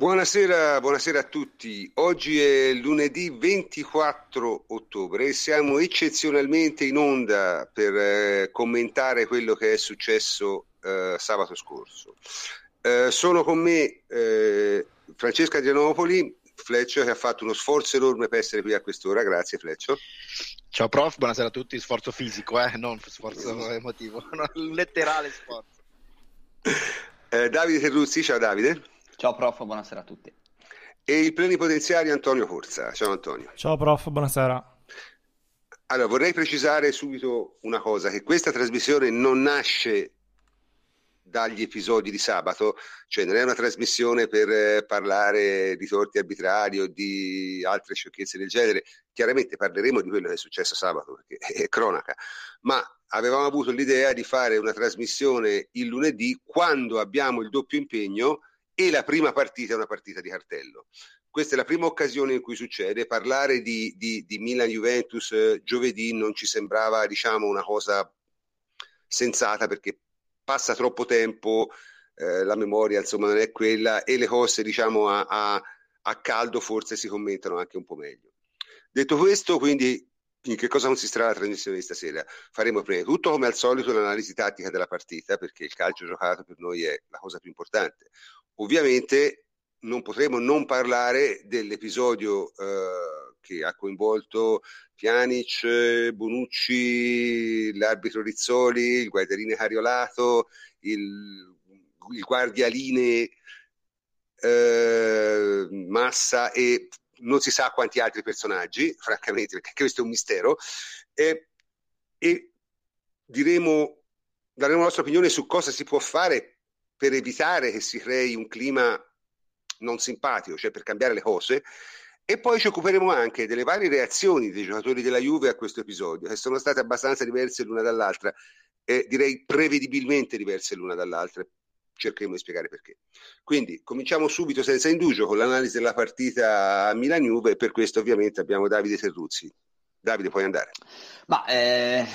Buonasera, buonasera, a tutti. Oggi è lunedì 24 ottobre e siamo eccezionalmente in onda per eh, commentare quello che è successo eh, sabato scorso. Eh, sono con me eh, Francesca Adrianopoli, Fleccio che ha fatto uno sforzo enorme per essere qui a quest'ora. Grazie Fleccio. Ciao prof, buonasera a tutti. Sforzo fisico, eh? non sforzo emotivo, un letterale sforzo. Eh, Davide Terruzzi, ciao Davide. Ciao prof, buonasera a tutti. E il plenipotenziario Antonio Corsa. Ciao Antonio. Ciao prof, buonasera. Allora, vorrei precisare subito una cosa, che questa trasmissione non nasce dagli episodi di sabato, cioè non è una trasmissione per eh, parlare di torti arbitrari o di altre sciocchezze del genere. Chiaramente parleremo di quello che è successo sabato, perché è cronaca, ma avevamo avuto l'idea di fare una trasmissione il lunedì quando abbiamo il doppio impegno e la prima partita è una partita di cartello. Questa è la prima occasione in cui succede. Parlare di, di, di Milan-Juventus eh, giovedì non ci sembrava diciamo, una cosa sensata perché passa troppo tempo, eh, la memoria insomma non è quella e le cose diciamo a, a, a caldo forse si commentano anche un po' meglio. Detto questo, quindi in che cosa consisterà la trasmissione di stasera? Faremo prima di tutto, come al solito, l'analisi tattica della partita, perché il calcio giocato per noi è la cosa più importante. Ovviamente non potremo non parlare dell'episodio eh, che ha coinvolto Pjanic, Bonucci, l'arbitro Rizzoli, il guardialine Cariolato, il, il guardialine eh, Massa e non si sa quanti altri personaggi, francamente, perché questo è un mistero, e, e diremo, daremo la nostra opinione su cosa si può fare per evitare che si crei un clima non simpatico, cioè per cambiare le cose. E poi ci occuperemo anche delle varie reazioni dei giocatori della Juve a questo episodio, che sono state abbastanza diverse l'una dall'altra, e direi prevedibilmente diverse l'una dall'altra. Cercheremo di spiegare perché. Quindi cominciamo subito senza indugio con l'analisi della partita Milan-Juve e per questo ovviamente abbiamo Davide Terruzzi. Davide, puoi andare. Ma eh,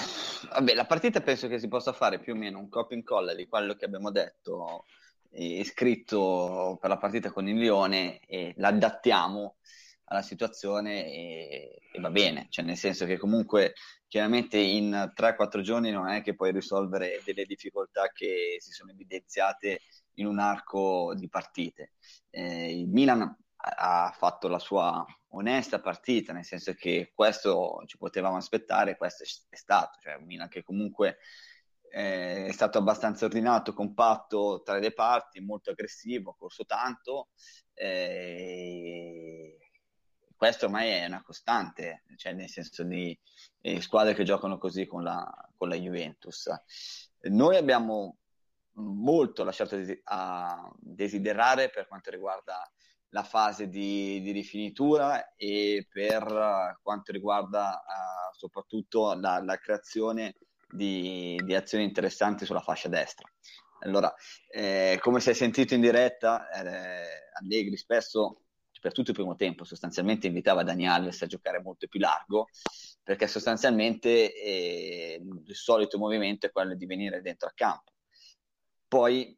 vabbè, la partita penso che si possa fare più o meno un copia e incolla di quello che abbiamo detto e scritto per la partita con il Lione e l'adattiamo alla situazione e, e, va bene, cioè nel senso che comunque chiaramente in 3-4 giorni non è che puoi risolvere delle difficoltà che si sono evidenziate in un arco di partite. Eh, il Milan ha fatto la sua onesta partita, nel senso che questo ci potevamo aspettare, questo è stato, cioè un Milan che comunque eh, è stato abbastanza ordinato, compatto tra le parti, molto aggressivo, ha corso tanto. Eh, questo ormai è una costante, cioè nel senso di eh, squadre che giocano così con la, con la Juventus. Noi abbiamo molto lasciato a desiderare per quanto riguarda la fase di, di rifinitura e per quanto riguarda uh, soprattutto la, la creazione di, di, azioni interessanti sulla fascia destra. Allora, eh, come si è sentito in diretta, eh, Allegri spesso, per tutto il primo tempo, sostanzialmente invitava Dani Alves a giocare molto più largo, perché sostanzialmente eh, il solito movimento è quello di venire dentro al campo. Poi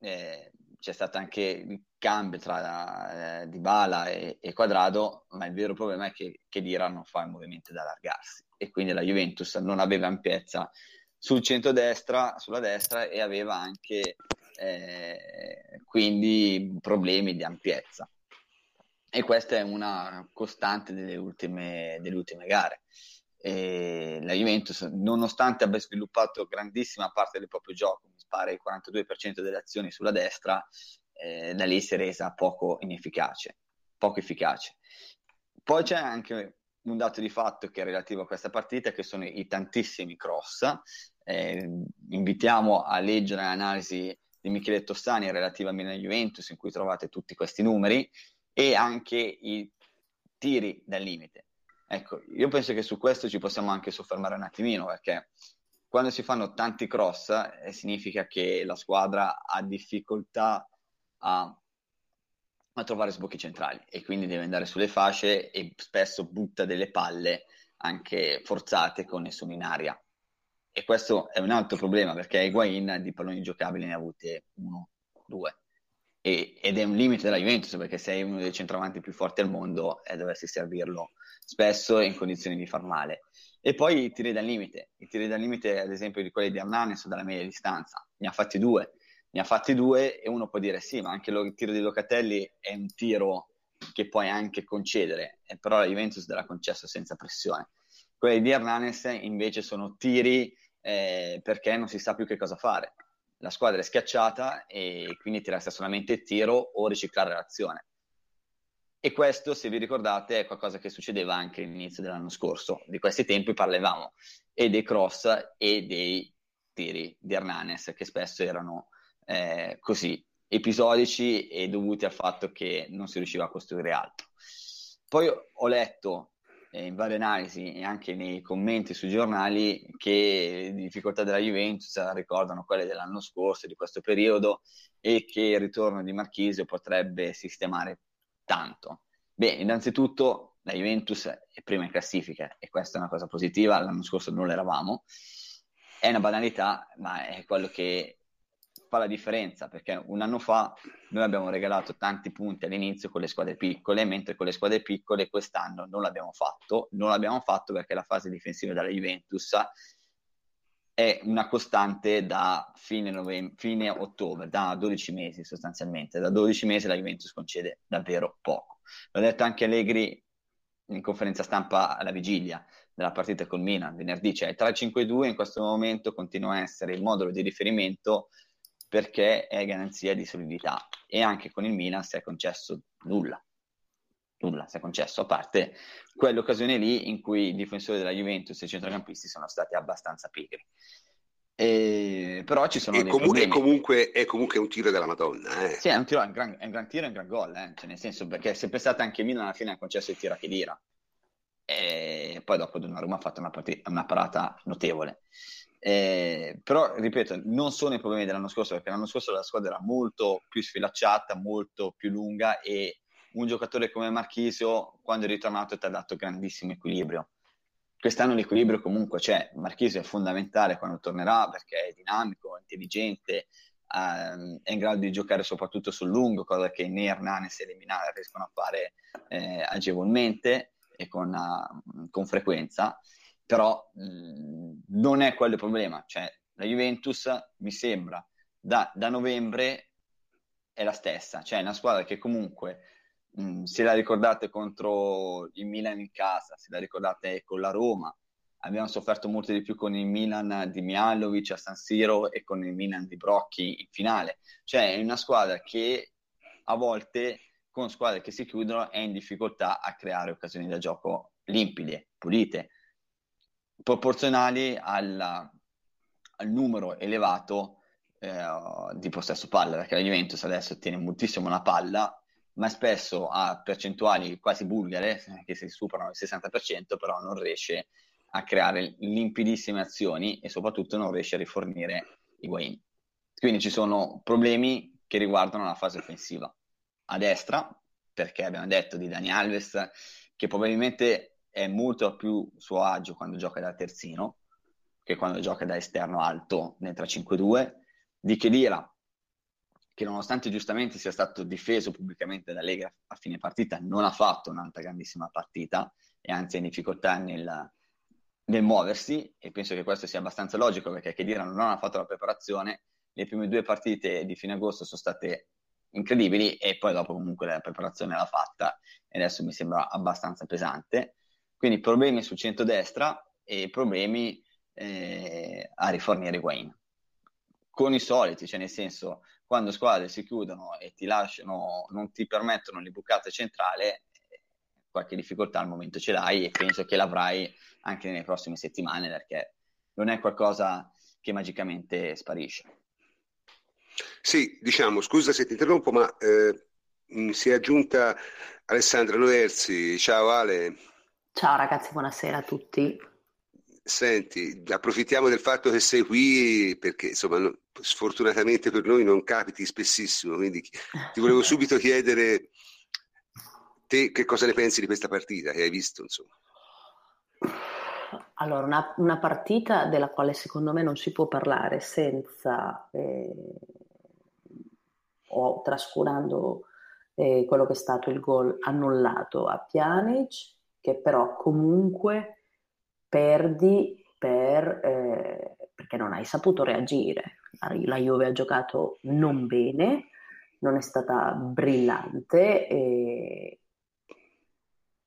eh, c'è stato anche il cambio tra eh, Dybala e, e Quadrado, ma il vero problema è che, che Dira non fa il movimento ad allargarsi e quindi la Juventus non aveva ampiezza sul centro-destra, sulla destra e aveva anche eh, quindi problemi di ampiezza. E questa è una costante delle ultime, delle ultime gare. E la Juventus, nonostante abbia sviluppato grandissima parte del proprio gioco, pare il 42% delle azioni sulla destra, eh, da lì si è resa poco inefficace, poco efficace. Poi c'è anche un dato di fatto che è relativo a questa partita, che sono i tantissimi cross. Eh, invitiamo a leggere l'analisi di Michele Tossani relativa a Milan Juventus, in cui trovate tutti questi numeri, e anche i tiri dal limite. Ecco, io penso che su questo ci possiamo anche soffermare un attimino, perché quando si fanno tanti cross eh, significa che la squadra ha difficoltà a, a, trovare sbocchi centrali e quindi deve andare sulle fasce e spesso butta delle palle anche forzate con nessuno in aria. E questo è un altro problema perché Higuain di palloni giocabili ne ha avute uno, due. e, ed è un limite della Juventus perché sei uno dei centravanti più forti al mondo e dovresti servirlo spesso in condizioni di far male. E poi i tiri dal limite, i tiri dal limite ad esempio di quelli di Hernanes dalla media distanza, ne ha fatti due, ne ha fatti due e uno può dire sì, ma anche il tiro di Locatelli è un tiro che puoi anche concedere, però la Juventus te l'ha concesso senza pressione. Quelli di Hernanes invece sono tiri eh, perché non si sa più che cosa fare. La squadra è schiacciata e quindi ti resta solamente tiro o riciclare l'azione. E questo, se vi ricordate, è qualcosa che succedeva anche all'inizio dell'anno scorso. Di questi tempi parlavamo e dei cross e dei tiri di Hernanes, che spesso erano eh, così episodici e dovuti al fatto che non si riusciva a costruire altro. Poi ho letto eh, in varie analisi e anche nei commenti sui giornali che le difficoltà della Juventus ricordano quelle dell'anno scorso, di questo periodo, e che il ritorno di Marchisio potrebbe sistemare tanto? Beh, innanzitutto la Juventus è prima in classifica e questa è una cosa positiva, l'anno scorso non l'eravamo. È una banalità, ma è quello che fa la differenza, perché un anno fa noi abbiamo regalato tanti punti all'inizio con le squadre piccole, mentre con le squadre piccole quest'anno non l'abbiamo fatto. Non l'abbiamo fatto perché la fase difensiva della Juventus è una costante da fine, novembre, fine ottobre, da 12 mesi sostanzialmente. Da 12 mesi la Juventus concede davvero poco. L'ha detto anche Allegri in conferenza stampa alla vigilia della partita col Milan venerdì, cioè il 3-5-2 in questo momento continua a essere il modulo di riferimento perché è garanzia di solidità e anche con il Milan si è concesso nulla nulla si è concesso, a parte quell'occasione lì in cui i difensori della Juventus e i centrocampisti sono stati abbastanza pigri. E, però ci sono e comu- problemi. È comunque, è comunque un tiro della Madonna. Eh. Sì, è un, tiro, è, un gran, è un gran tiro e un gran gol, eh. cioè, nel senso perché è sempre stata anche Milan alla fine ha concesso il tiro a Chedira. E poi dopo Donnarumma ha fatto una, partita, una parata notevole. Eh, però ripeto, non sono i problemi dell'anno scorso perché l'anno scorso la squadra era molto più sfilacciata, molto più lunga e un giocatore come Marchisio, quando è ritornato, ti ha dato grandissimo equilibrio. Quest'anno l'equilibrio comunque c'è, Marchisio è fondamentale quando tornerà perché è dinamico, intelligente, ehm, è in grado di giocare soprattutto sul lungo, cosa che né Hernanes e Leminale riescono a fare eh, agevolmente e con, uh, con frequenza, però mh, non è quello il problema, cioè la Juventus mi sembra da, da novembre è la stessa, cioè è una squadra che comunque Mm, se la ricordate contro il Milan in casa, se la ricordate con la Roma, abbiamo sofferto molto di più con il Milan di Mialovic a San Siro e con il Milan di Brocchi in finale. Cioè è una squadra che a volte con squadre che si chiudono è in difficoltà a creare occasioni da gioco limpide, pulite, proporzionali alla, al numero elevato eh, di possesso palla, perché la Juventus adesso tiene moltissimo la palla ma spesso ha percentuali quasi bulgare, che si superano il 60%, però non riesce a creare limpidissime azioni e soprattutto non riesce a rifornire i Wayne. Quindi ci sono problemi che riguardano la fase offensiva. A destra, perché abbiamo detto di Dani Alves, che probabilmente è molto più suo agio quando gioca da terzino che quando gioca da esterno alto nel 3-5-2, di Chedira, che nonostante giustamente sia stato difeso pubblicamente da Lega a fine partita, non ha fatto un'altra grandissima partita e anzi è in difficoltà nel, nel muoversi e penso che questo sia abbastanza logico perché Chedira non ha fatto la preparazione, le prime due partite di fine agosto sono state incredibili e poi dopo comunque la preparazione l'ha fatta e adesso mi sembra abbastanza pesante. Quindi problemi sul centro-destra e problemi eh, a rifornire Wayne. Con i soliti, cioè nel senso quando squadre si chiudono e ti lasciano, non ti permettono le bucate centrale, qualche difficoltà al momento ce l'hai e penso che l'avrai anche nelle prossime settimane perché non è qualcosa che magicamente sparisce. Sì, diciamo, scusa se ti interrompo, ma eh, si è aggiunta Alessandra Noversi. Ciao Ale. Ciao ragazzi, buonasera a tutti. Senti, approfittiamo del fatto che sei qui perché insomma sfortunatamente per noi non capiti spessissimo, quindi ti volevo subito chiedere te che cosa ne pensi di questa partita che hai visto insomma. Allora, una, una partita della quale secondo me non si può parlare senza eh, o trascurando eh, quello che è stato il gol annullato a Pjanic, che però comunque perdi per, eh, perché non hai saputo reagire. La Juve ha giocato non bene, non è stata brillante e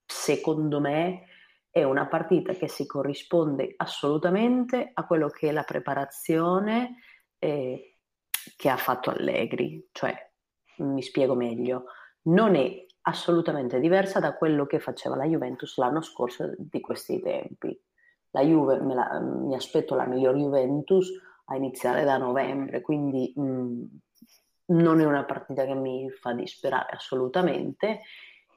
secondo me è una partita che si corrisponde assolutamente a quello che è la preparazione eh, che ha fatto Allegri, cioè mi spiego meglio, non è assolutamente diversa da quello che faceva la Juventus l'anno scorso di questi tempi. La Juve, la, mi aspetto la miglior Juventus a iniziare da novembre, quindi mh, mm, non è una partita che mi fa disperare assolutamente.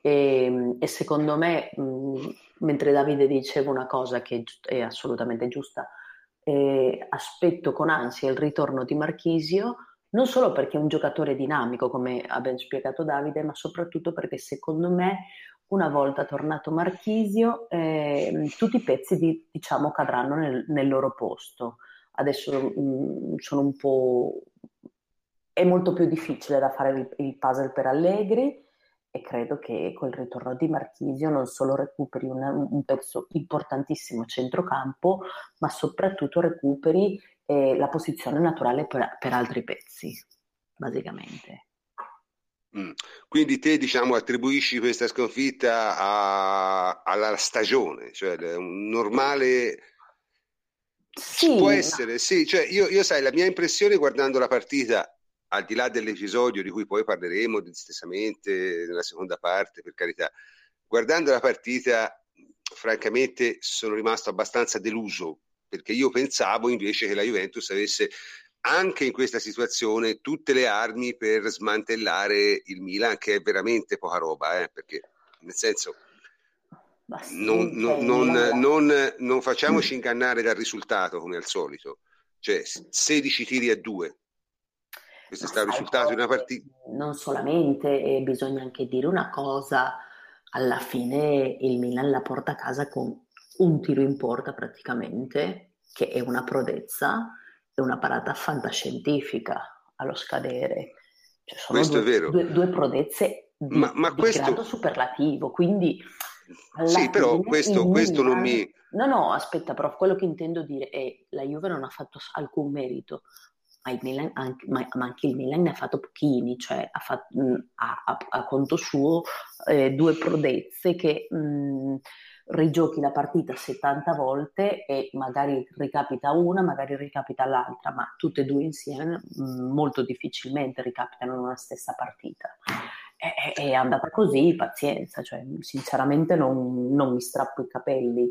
E, ehm, e secondo me, mh, mentre Davide diceva una cosa che è assolutamente giusta, eh, aspetto con ansia il ritorno di Marchisio, non solo perché è un giocatore dinamico, come ha ben spiegato Davide, ma soprattutto perché secondo me una volta tornato Marchisio eh, tutti i pezzi di, diciamo cadranno nel, nel, loro posto. Adesso mh, sono un po'... è molto più difficile da fare il, il puzzle per Allegri, e credo che col ritorno di Marchisio non solo recuperi una, un pezzo importantissimo centrocampo, ma soprattutto recuperi eh, la posizione naturale per, per, altri pezzi, basicamente. Mm. Quindi te diciamo attribuisci questa sconfitta a, alla stagione, cioè un normale... Sì, può essere, sì, cioè io, io sai, la mia impressione guardando la partita al di là dell'episodio di cui poi parleremo distesamente nella seconda parte, per carità, guardando la partita, francamente sono rimasto abbastanza deluso perché io pensavo invece che la Juventus avesse anche in questa situazione tutte le armi per smantellare il Milan, che è veramente poca roba, eh, perché nel senso non, non, non, non, facciamoci ingannare dal risultato come al solito, cioè 16 tiri a 2 questo è stato il risultato di una partita. Non solamente, e bisogna anche dire una cosa, alla fine il Milan la porta a casa con un tiro in porta praticamente, che è una prodezza, e una parata fantascientifica allo scadere. Cioè sono questo due, è vero. Due, due prodezze di, ma, ma di questo... grado superlativo, quindi... Sì, però questo, questo non mi... No, no, aspetta, però quello che intendo dire è che la Juve non ha fatto alcun merito ma, il Milan, anche, ma, ma, anche il Milan ne ha fatto pochini, cioè ha, fatto, mh, ha, ha, a conto suo eh, due prodezze che mh, rigiochi la partita 70 volte e magari ricapita una, magari ricapita l'altra, ma tutte e due insieme mh, molto difficilmente ricapitano una stessa partita. È, è andata così, pazienza, cioè, sinceramente non, non mi strappo i capelli,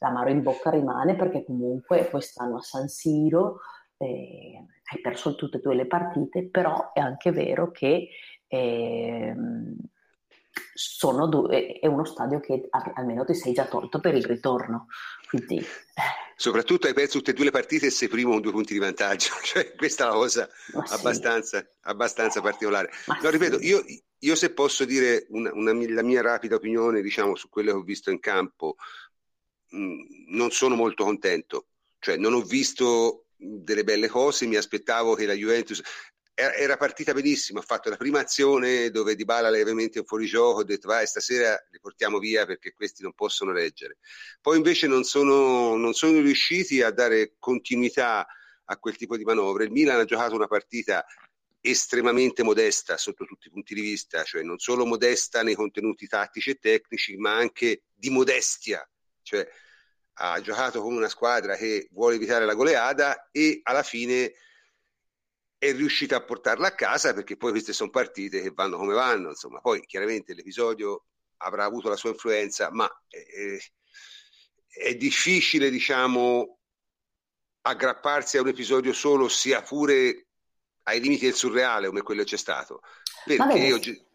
l'amaro in bocca rimane perché comunque quest'anno a San Siro eh, hai perso tutte e due le partite, però è anche vero che eh, due, è uno stadio che almeno ti sei già tolto per il ritorno. Quindi, eh. Soprattutto hai perso tutte e due le partite e sei primo con due punti di vantaggio, cioè, questa è una cosa abbastanza, sì. abbastanza particolare. Ma no, ripeto, io, io, se posso dire una, una, la mia rapida opinione diciamo, su quello che ho visto in campo, mh, non sono molto contento. Cioè, non ho visto delle belle cose, mi aspettavo che la Juventus era partita benissimo, ha fatto la prima azione dove Di Bala levemente in fuorigioco, ho detto vai stasera li portiamo via perché questi non possono reggere. Poi invece non sono, non sono riusciti a dare continuità a quel tipo di manovre. Il Milan ha giocato una partita estremamente modesta sotto tutti i punti di vista, cioè non solo modesta nei contenuti tattici e tecnici, ma anche di modestia. Cioè, ha giocato con una squadra che vuole evitare la goleada e alla fine è riuscita a portarla a casa perché poi queste sono partite che vanno come vanno, insomma, poi chiaramente l'episodio avrà avuto la sua influenza, ma è, è difficile, diciamo, aggrapparsi a un episodio solo, sia pure ai limiti del surreale come quello c'è stato. Perché oggi...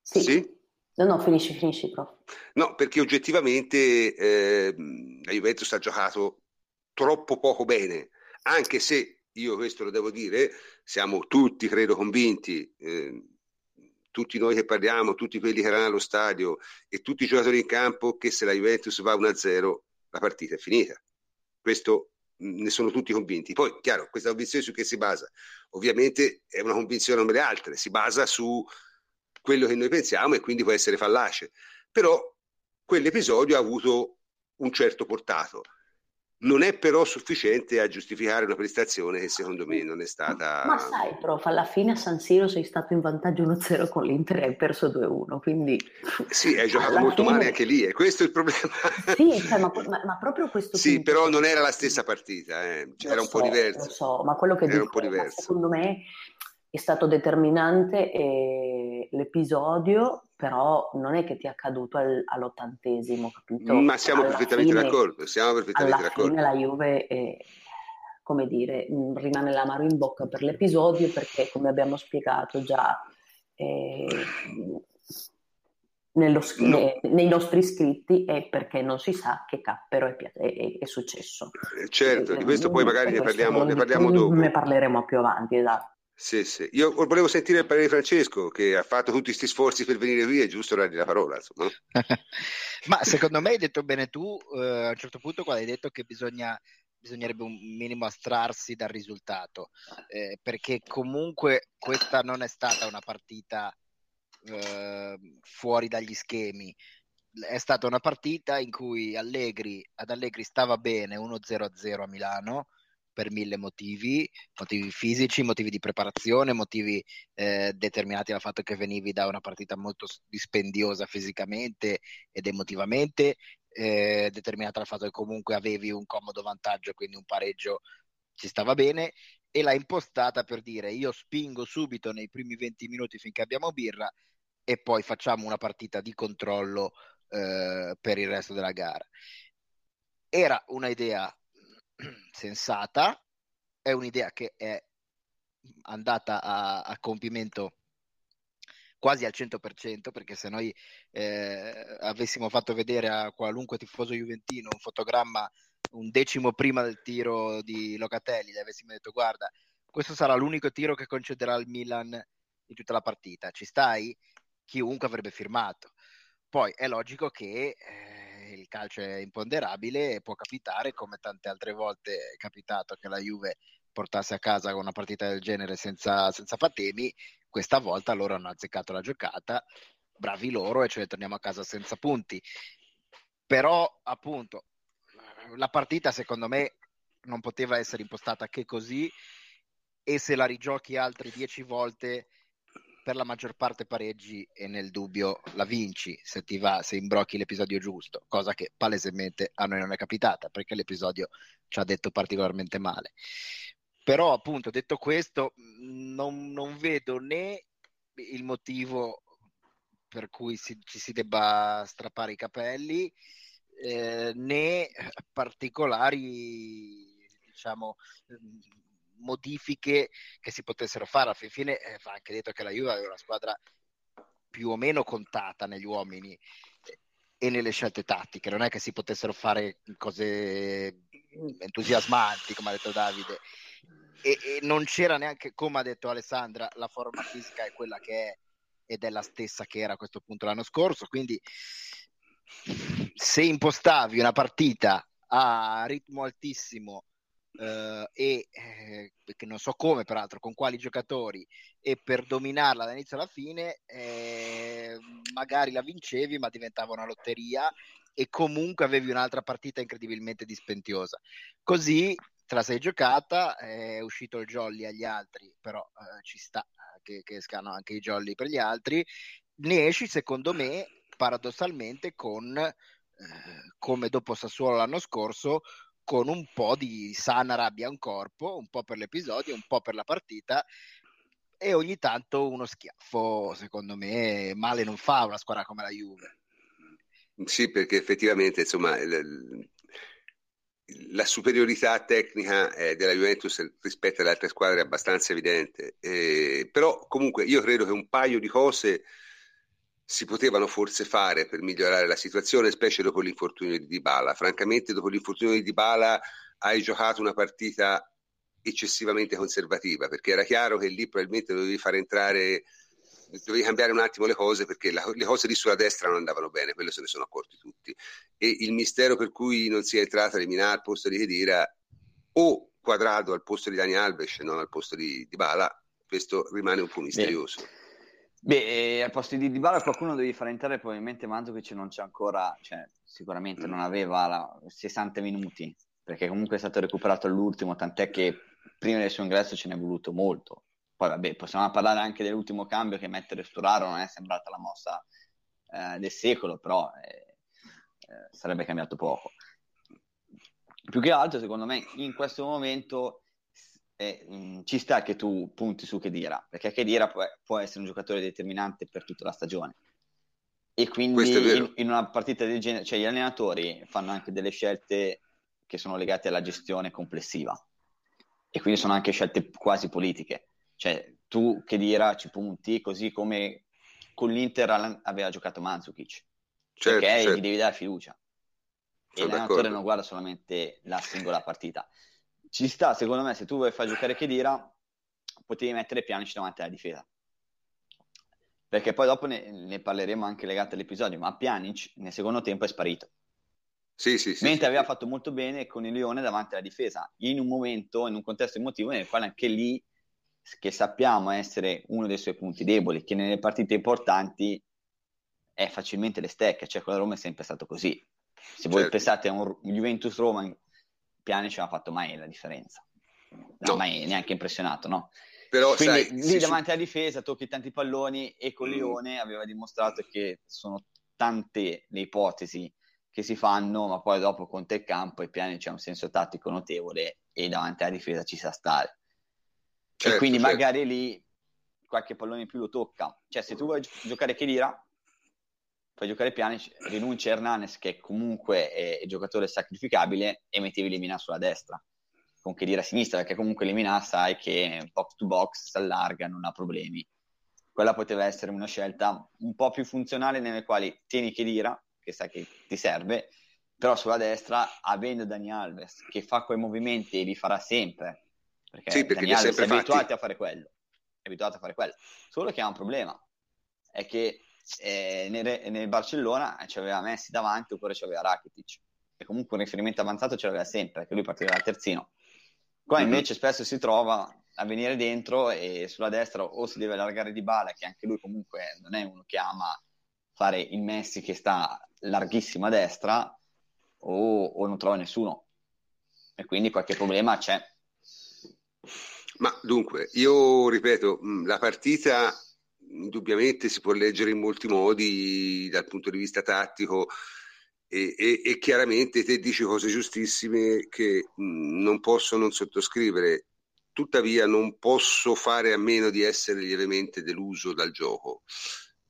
Sì. sì? No, no, finisci, finisci, prof. No, perché oggettivamente eh, la Juventus ha giocato troppo poco bene, anche se io questo lo devo dire, siamo tutti, credo, convinti, eh, tutti noi che parliamo, tutti quelli che erano allo stadio e tutti i giocatori in campo, che se la Juventus va 1-0 la partita è finita. Questo ne sono tutti convinti. Poi, chiaro, questa convinzione su che si basa? Ovviamente è una convinzione come le altre, si basa su quello che noi pensiamo e quindi può essere fallace. Però quell'episodio ha avuto un certo portato non è però sufficiente a giustificare una prestazione che secondo me non è stata... Ma sai, prof, alla fine a San Siro sei stato in vantaggio 1-0 con l'Inter e hai perso 2-1, quindi... Sì, hai giocato molto fine... male anche lì, e questo è il problema. Sì, cioè, ma, ma, ma, proprio questo... Sì, punto... però non era la stessa partita, eh. cioè, era un so, po' diverso. Lo so, ma quello che era dico, secondo me è stato determinante eh, l'episodio, però non è che ti è accaduto al, all'ottantesimo, capito? Ma siamo alla perfettamente fine, d'accordo, siamo perfettamente alla d'accordo. Fine la Juve, è, come dire, mm, rimane l'amaro in bocca per l'episodio perché, come abbiamo spiegato già eh, nello, no. nei nostri scritti, è perché non si sa che cappero è, è, è successo. Eh, certo, di questo poi magari ne parliamo, ne parliamo dopo. Ne parleremo più avanti, esatto. Sì, sì. Io volevo sentire il parere di Francesco che ha fatto tutti questi sforzi per venire qui, è giusto dargli la parola. Ma secondo me hai detto bene tu eh, a un certo punto quando hai detto che bisogna, bisognerebbe un minimo astrarsi dal risultato, eh, perché comunque questa non è stata una partita eh, fuori dagli schemi. È stata una partita in cui Allegri, ad Allegri stava bene 1-0-0 a Milano, per mille motivi, motivi fisici, motivi di preparazione, motivi eh, determinati dal fatto che venivi da una partita molto dispendiosa fisicamente ed emotivamente, eh, determinata dal fatto che comunque avevi un comodo vantaggio, quindi un pareggio ci stava bene, e l'ha impostata per dire io spingo subito nei primi 20 minuti finché abbiamo birra e poi facciamo una partita di controllo eh, per il resto della gara. Era un'idea sensata, è un'idea che è andata a, a compimento quasi al 100% perché se noi eh, avessimo fatto vedere a qualunque tifoso juventino un fotogramma un decimo prima del tiro di Locatelli gli avessimo detto guarda questo sarà l'unico tiro che concederà il Milan in tutta la partita ci stai? chiunque avrebbe firmato poi è logico che eh, il calcio è imponderabile e può capitare, come tante altre volte è capitato che la Juve portasse a casa una partita del genere senza, senza patemi, questa volta loro hanno azzeccato la giocata, bravi loro e ce ne torniamo a casa senza punti. Però appunto la partita secondo me non poteva essere impostata che così e se la rigiochi altre dieci volte per la maggior parte pareggi e nel dubbio la vinci se ti va, se imbrocchi l'episodio giusto, cosa che palesemente a noi non è capitata perché l'episodio ci ha detto particolarmente male. Però appunto detto questo non, non vedo né il motivo per cui si, ci si debba strappare i capelli eh, né particolari diciamo modifiche che si potessero fare. Alla fine eh, va anche detto che la Juve aveva una squadra più o meno contata negli uomini e nelle scelte tattiche, non è che si potessero fare cose entusiasmanti, come ha detto Davide. E, e, non c'era neanche, come ha detto Alessandra, la forma fisica è quella che è ed è la stessa che era a questo punto l'anno scorso. Quindi, se impostavi una partita a ritmo altissimo Uh, e eh, non so come peraltro con quali giocatori e per dominarla dall'inizio alla fine eh, magari la vincevi ma diventava una lotteria e comunque avevi un'altra partita incredibilmente dispendiosa così te la sei giocata è uscito il jolly agli altri però eh, ci sta che, che escano anche i jolly per gli altri. Ne esci secondo me paradossalmente con eh, come dopo Sassuolo l'anno scorso con un po' di sana rabbia in corpo, un po' per l'episodio, un po' per la partita e ogni tanto uno schiaffo, secondo me, male non fa una squadra come la Juve. Sì, perché effettivamente, insomma, la superiorità tecnica eh, della Juventus rispetto alle altre squadre è abbastanza evidente, eh, però comunque io credo che un paio di cose si potevano forse fare per migliorare la situazione, specie dopo l'infortunio di Dybala. Francamente, dopo l'infortunio di Dybala hai giocato una partita eccessivamente conservativa, perché era chiaro che lì probabilmente dovevi fare entrare, dovevi cambiare un attimo le cose, perché la, le cose lì sulla destra non andavano bene, quello se ne sono accorti tutti. E il mistero per cui non si è entrata a eliminare al posto di Chedira o Quadrado al posto di Dani Alves e non al posto di, di Bala, questo rimane un po' misterioso. Beh, Beh eh, al posto di Dybala qualcuno devi fare entrare, probabilmente Mandzukic non c'è ancora, cioè sicuramente non aveva la, 60 minuti, perché comunque è stato recuperato all'ultimo, tant'è che prima del suo ingresso ce n'è voluto molto. Poi vabbè, possiamo parlare anche dell'ultimo cambio che mettere Sturaro non è sembrata la mossa eh, del secolo, però eh, eh, sarebbe cambiato poco. Più che altro, secondo me, in questo momento eh, mh, ci sta che tu punti su Kedira, perché Kedira può, può, essere un giocatore determinante per tutta la stagione. E quindi in, in, una partita del genere, cioè gli allenatori fanno anche delle scelte che sono legate alla gestione complessiva e quindi sono anche scelte quasi politiche. Cioè tu Kedira ci punti così come con l'Inter aveva giocato Mandzukic, certo, perché certo. gli devi dare fiducia. Sono e l'allenatore non guarda solamente la singola partita. Ci sta, secondo me, se tu vuoi far giocare Kedira, potevi mettere Pjanic davanti alla difesa. Perché poi dopo ne, ne parleremo anche legato all'episodio, ma Pjanic nel secondo tempo è sparito. Sì, sì, sì, Mentre aveva fatto molto bene con il Lione davanti alla difesa, in un momento, in un contesto emotivo nel quale anche lì, che sappiamo essere uno dei suoi punti deboli, che nelle partite importanti è facilmente le stecche, cioè con la Roma è sempre stato così. Se voi certo. pensate a un Juventus-Roma, Pjanic non ha fatto mai la differenza. Non no. mai neanche impressionato, no? Però, Quindi sai, lì davanti su... alla difesa tocchi tanti palloni e con mm. Lione aveva dimostrato che sono tante le ipotesi che si fanno, ma poi dopo conta il campo e Pjanic c'è un senso tattico notevole e davanti alla difesa ci sa stare. Certo, e quindi certo. magari lì qualche pallone in più lo tocca. Cioè se tu vuoi giocare Chedira, fai giocare Pjanic, rinunci a Hernanes che comunque è, è giocatore sacrificabile e mettevi Lemina sulla destra. Con Chedira a sinistra perché comunque Lemina sai che box to box si allarga, non ha problemi. Quella poteva essere una scelta un po' più funzionale nelle quali tieni Chedira che sai che ti serve però sulla destra avendo Dani Alves che fa quei movimenti e li farà sempre perché, sì, perché Dani Alves è abituato a fare quello è abituato a fare quello. Solo che ha un problema è che eh, nel, nel, Barcellona ci aveva Messi davanti oppure ci aveva Rakitic. E comunque un riferimento avanzato ce l'aveva sempre perché lui partiva dal terzino. Qua mm-hmm. invece spesso si trova a venire dentro e sulla destra o si deve allargare di bala che anche lui comunque non è uno che ama fare il Messi che sta larghissimo a destra o, o non trova nessuno. E quindi qualche problema c'è. Ma dunque io ripeto la partita indubbiamente si può leggere in molti modi dal punto di vista tattico e, e, e chiaramente te dici cose giustissime che mh, non posso non sottoscrivere. Tuttavia non posso fare a meno di essere lievemente deluso dal gioco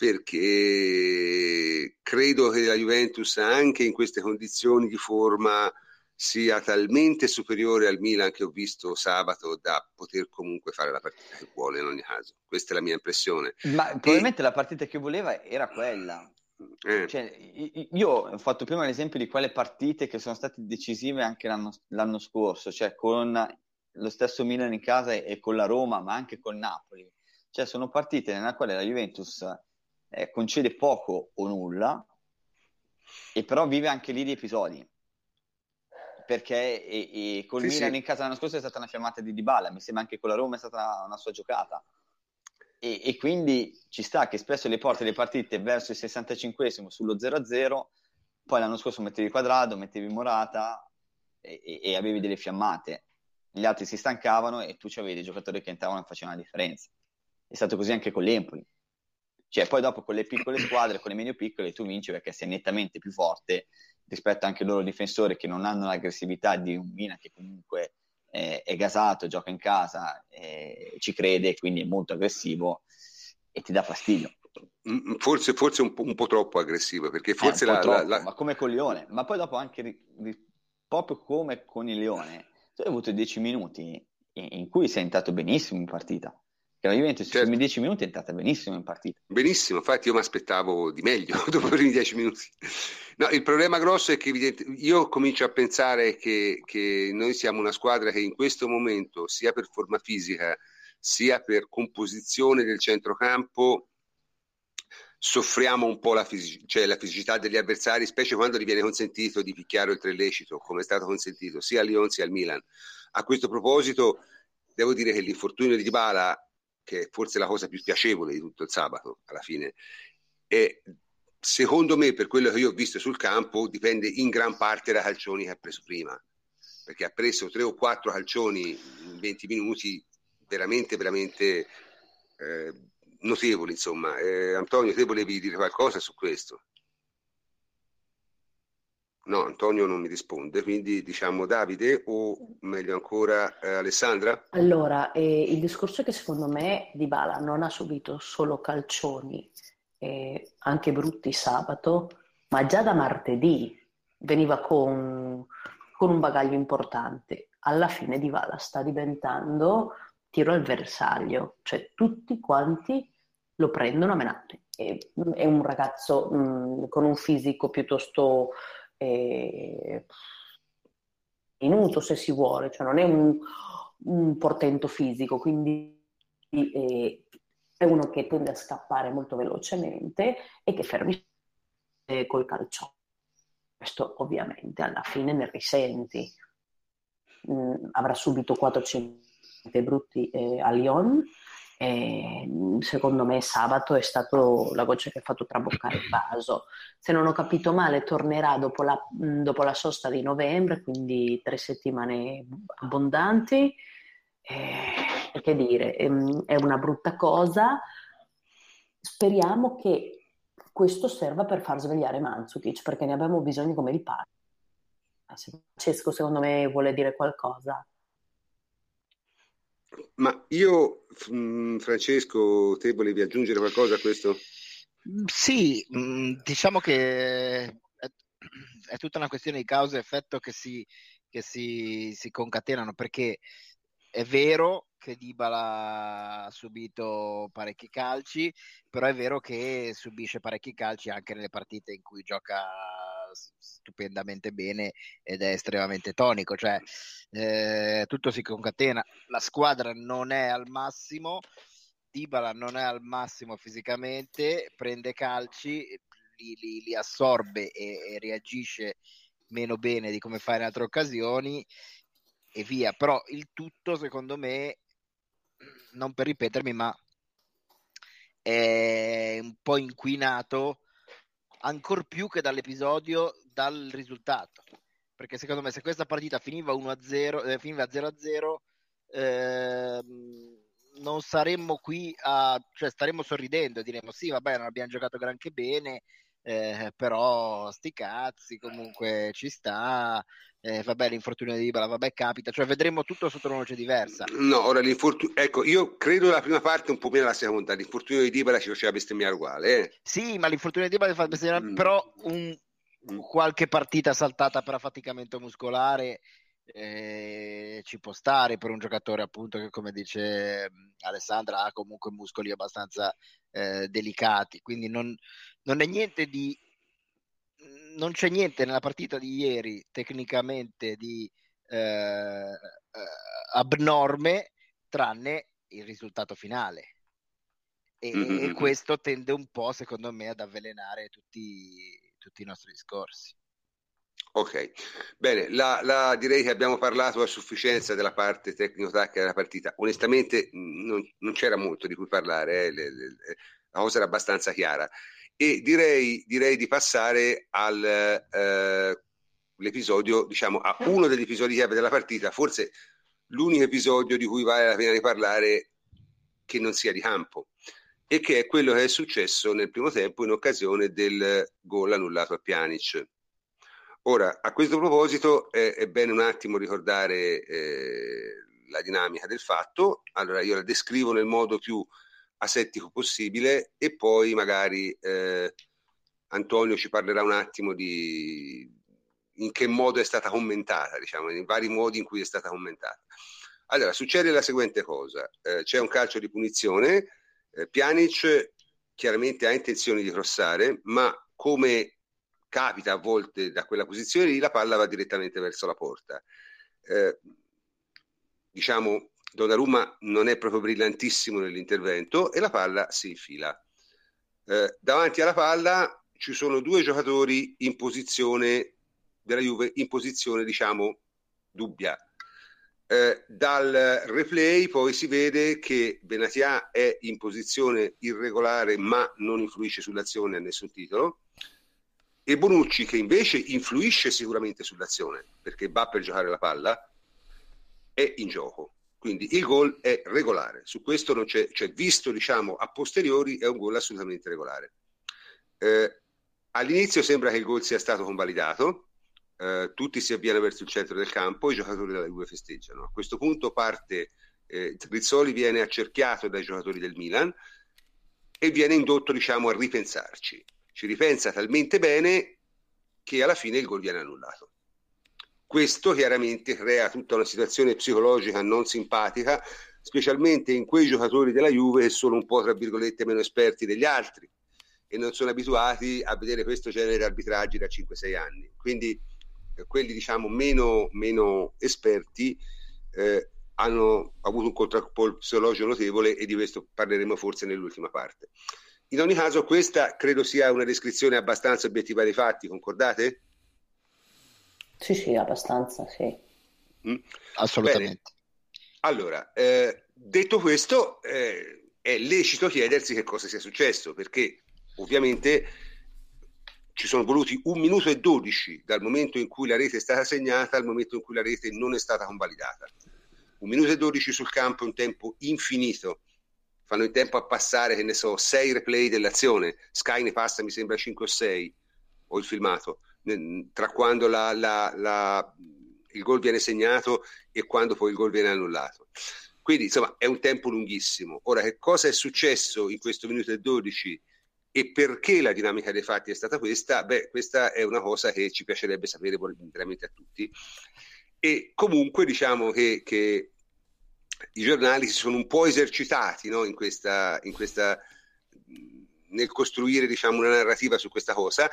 perché credo che la Juventus anche in queste condizioni di forma sia talmente superiore al Milan che ho visto sabato da poter comunque fare la partita che vuole in ogni caso. Questa è la mia impressione. Ma probabilmente e... la partita che voleva era quella. Eh. Cioè, io ho fatto prima l'esempio di quelle partite che sono state decisive anche l'anno, l'anno scorso, cioè con lo stesso Milan in casa e, con la Roma, ma anche con Napoli. Cioè, sono partite nella quale la Juventus eh, concede poco o nulla, e però vive anche lì di episodi perché e, e col sì, Milan sì. in casa l'anno scorso è stata una fiammata di Dybala, mi sembra anche con la Roma è stata una sua giocata. E, e quindi ci sta che spesso le porte le partite verso il 65 sullo 0-0, poi l'anno scorso mettevi quadrato, mettevi Morata e, e, avevi delle fiammate. Gli altri si stancavano e tu avevi dei giocatori che entravano e facevano la differenza. È stato così anche con l'Empoli. Cioè, poi dopo con le piccole squadre, con le medio piccole, tu vinci perché sei nettamente più forte rispetto anche ai loro difensori che non hanno l'aggressività di un Mina che comunque è, è gasato, gioca in casa, ci crede, quindi è molto aggressivo e ti dà fastidio. Mm, mm, forse, forse un, po', un po' troppo aggressivo, perché forse la, troppo, la. Ma come con il Lione, ma poi dopo anche ri, ri, proprio come con il Lione, tu hai avuto 10 minuti in, in cui sei entrato benissimo in partita che la Juventus certo. primi dieci minuti è entrata benissimo in partita. Benissimo, infatti io mi aspettavo di meglio dopo i primi dieci minuti. No, il problema grosso è che evidente, io comincio a pensare che, che, noi siamo una squadra che in questo momento, sia per forma fisica, sia per composizione del centrocampo, soffriamo un po' la, fisi- cioè la, fisicità degli avversari, specie quando gli viene consentito di picchiare oltre lecito, come è stato consentito sia al Lyon sia al Milan. A questo proposito, devo dire che l'infortunio di Dybala, che è forse la cosa più piacevole di tutto il sabato, alla fine, è, secondo me, per quello che io ho visto sul campo, dipende in gran parte da calcioni che ha preso prima, perché ha preso tre o quattro calcioni in 20 minuti veramente, veramente... Eh, notevoli, insomma. Eh, Antonio, te volevi dire qualcosa su questo? No, Antonio non mi risponde, quindi diciamo Davide o meglio ancora eh, Alessandra? Allora, eh, il discorso è che secondo me Di Bala non ha subito solo calcioni, eh, anche brutti sabato, ma già da martedì veniva con, con un bagaglio importante. Alla fine Di Bala sta diventando tiro al bersaglio, cioè tutti quanti lo prendono a menate. È, è un ragazzo mh, con un fisico piuttosto eh, minuto, se si vuole, cioè non è un, un portento fisico, quindi eh, è uno che tende a scappare molto velocemente e che fermi col calcio. Questo ovviamente alla fine ne risenti. Mm, avrà subito 400 brutti eh, a Lyon e secondo me sabato è stato la goccia che ha fatto traboccare il vaso. Se non ho capito male, tornerà dopo la, dopo la sosta di novembre, quindi tre settimane abbondanti. Eh, che dire, ehm, è una brutta cosa. Speriamo che questo serva per far svegliare Manzukic, perché ne abbiamo bisogno come di pane. Francesco, secondo me, vuole dire qualcosa. Ma io, mm, Francesco, te volevi aggiungere qualcosa a questo? Mm, sì, mm, diciamo che è, tutta una questione di causa e effetto che si, che si, si concatenano, perché è vero che Dybala ha subito parecchi calci, però è vero che subisce parecchi calci anche nelle partite in cui gioca stupendamente bene ed è estremamente tonico, cioè eh, tutto si concatena, la squadra non è al massimo, Dybala non è al massimo fisicamente, prende calci, li, li, li assorbe e, e reagisce meno bene di come fa in altre occasioni e via, però il tutto secondo me, non per ripetermi, ma è un po' inquinato ancor più che dall'episodio dal risultato. Perché secondo me se questa partita finiva 1-0, eh, finiva 0-0, eh, non saremmo qui a, cioè staremmo sorridendo e diremmo sì, vabbè, non abbiamo giocato granché bene, eh, però sti cazzi, comunque ci sta, eh, vabbè l'infortunio di Ibala, vabbè capita, cioè vedremo tutto sotto una luce diversa. No, ora l'infortunio, ecco, io credo la prima parte un po' meno la seconda, l'infortunio di Dybala ci faceva bestemmiare uguale. Eh. Sì, ma l'infortunio di Dybala fa bestemmiare, mm. però un. Qualche partita saltata per affaticamento muscolare eh, ci può stare per un giocatore appunto che come dice mm, Alessandra ha comunque muscoli abbastanza eh, delicati, quindi non, non è niente di non c'è niente nella partita di ieri tecnicamente di eh, eh, abnorme tranne il risultato finale e, mm-hmm. e, questo tende un po' secondo me ad avvelenare tutti, tutti i nostri discorsi Ok, bene, la, la, direi che abbiamo parlato a sufficienza della parte tecnico-tattica della partita. Onestamente non, non, c'era molto di cui parlare, eh, le, le, la cosa era abbastanza chiara. E direi, direi di passare all'episodio, eh, diciamo, a uno degli episodi chiave della partita, forse l'unico episodio di cui vale la pena di parlare che non sia di campo, e che è quello che è successo nel primo tempo in occasione del gol annullato a Pjanic Ora, a questo proposito è, è bene un attimo ricordare eh, la dinamica del fatto. Allora, io la descrivo nel modo più asettico possibile e poi magari eh, Antonio ci parlerà un attimo di in che modo è stata commentata, diciamo, in vari modi in cui è stata commentata. Allora, succede la seguente cosa, eh, c'è un calcio di punizione, eh, Pjanic chiaramente ha intenzione di crossare, ma come capita a volte da quella posizione lì, la palla va direttamente verso la porta. Eh, diciamo, Donnarumma non è proprio brillantissimo nell'intervento e la palla si infila. Eh, davanti alla palla ci sono due giocatori in posizione della Juve, in posizione diciamo dubbia. Eh, dal replay poi si vede che Benatia è in posizione irregolare ma non influisce sull'azione a nessun titolo. E Bonucci che invece influisce sicuramente sull'azione perché va per giocare la palla è in gioco. Quindi il gol è regolare. Su questo non c'è, cioè visto diciamo a posteriori è un gol assolutamente regolare. Eh, all'inizio sembra che il gol sia stato convalidato eh, tutti si avviano verso il centro del campo i giocatori della Juve festeggiano a questo punto parte eh, Rizzoli viene accerchiato dai giocatori del Milan e viene indotto diciamo a ripensarci ci ripensa talmente bene che alla fine il gol viene annullato. Questo chiaramente crea tutta una situazione psicologica non simpatica, specialmente in quei giocatori della Juve che sono un po' tra virgolette meno esperti degli altri e non sono abituati a vedere questo genere di arbitraggi da 5-6 anni. Quindi quelli diciamo meno, meno esperti eh, hanno avuto un contraccolpo psicologico notevole e di questo parleremo forse nell'ultima parte. In ogni caso, questa credo sia una descrizione abbastanza obiettiva dei fatti, concordate? Sì, sì, abbastanza, sì. Mm? Assolutamente. Bene. Allora, eh, detto questo, eh, è lecito chiedersi che cosa sia successo, perché ovviamente ci sono voluti un minuto e dodici dal momento in cui la rete è stata segnata al momento in cui la rete non è stata convalidata. Un minuto e dodici sul campo è un tempo infinito fanno in tempo a passare, che ne so, sei replay dell'azione, Sky ne passa mi sembra 5 o 6, o il filmato, tra quando la, la, la, il gol viene segnato e quando poi il gol viene annullato. Quindi insomma è un tempo lunghissimo. Ora che cosa è successo in questo minuto e 12 e perché la dinamica dei fatti è stata questa? Beh, questa è una cosa che ci piacerebbe sapere veramente a tutti. E comunque diciamo che, che i giornali si sono un po' esercitati no, in questa, in questa, nel costruire diciamo, una narrativa su questa cosa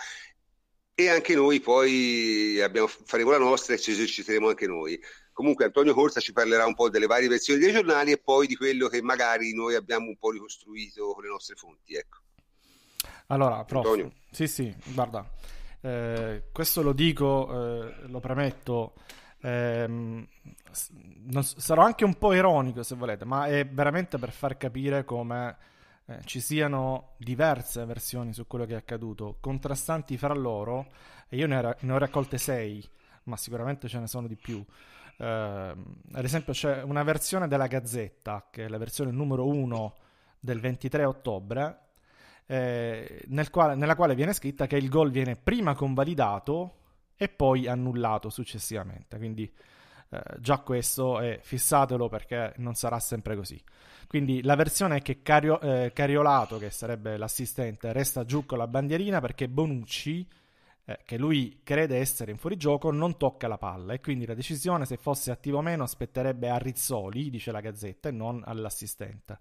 e anche noi poi abbiamo, faremo la nostra e ci eserciteremo anche noi. Comunque Antonio Corsa ci parlerà un po' delle varie versioni dei giornali e poi di quello che magari noi abbiamo un po' ricostruito con le nostre fonti. Ecco. Allora, prof, Antonio. sì sì, guarda, eh, questo lo dico, eh, lo premetto, Ehm, non, sarò anche un po' ironico se volete, ma è veramente per far capire come eh, ci siano diverse versioni su quello che è accaduto, contrastanti fra loro, e io ne, ho, ne ho raccolte sei, ma sicuramente ce ne sono di più. Eh, ad esempio c'è una versione della Gazzetta, che è la versione numero 1 del 23 ottobre, eh, nel quale, nella quale viene scritta che il gol viene prima convalidato e poi annullato successivamente. Quindi eh, già questo è fissatelo perché non sarà sempre così. Quindi la versione è che Cario, eh, Cariolato, che sarebbe l'assistente, resta giù con la bandierina perché Bonucci, eh, che lui crede essere in fuorigioco, non tocca la palla e quindi la decisione se fosse attivo o meno spetterebbe a Rizzoli, dice la Gazzetta, e non all'assistente.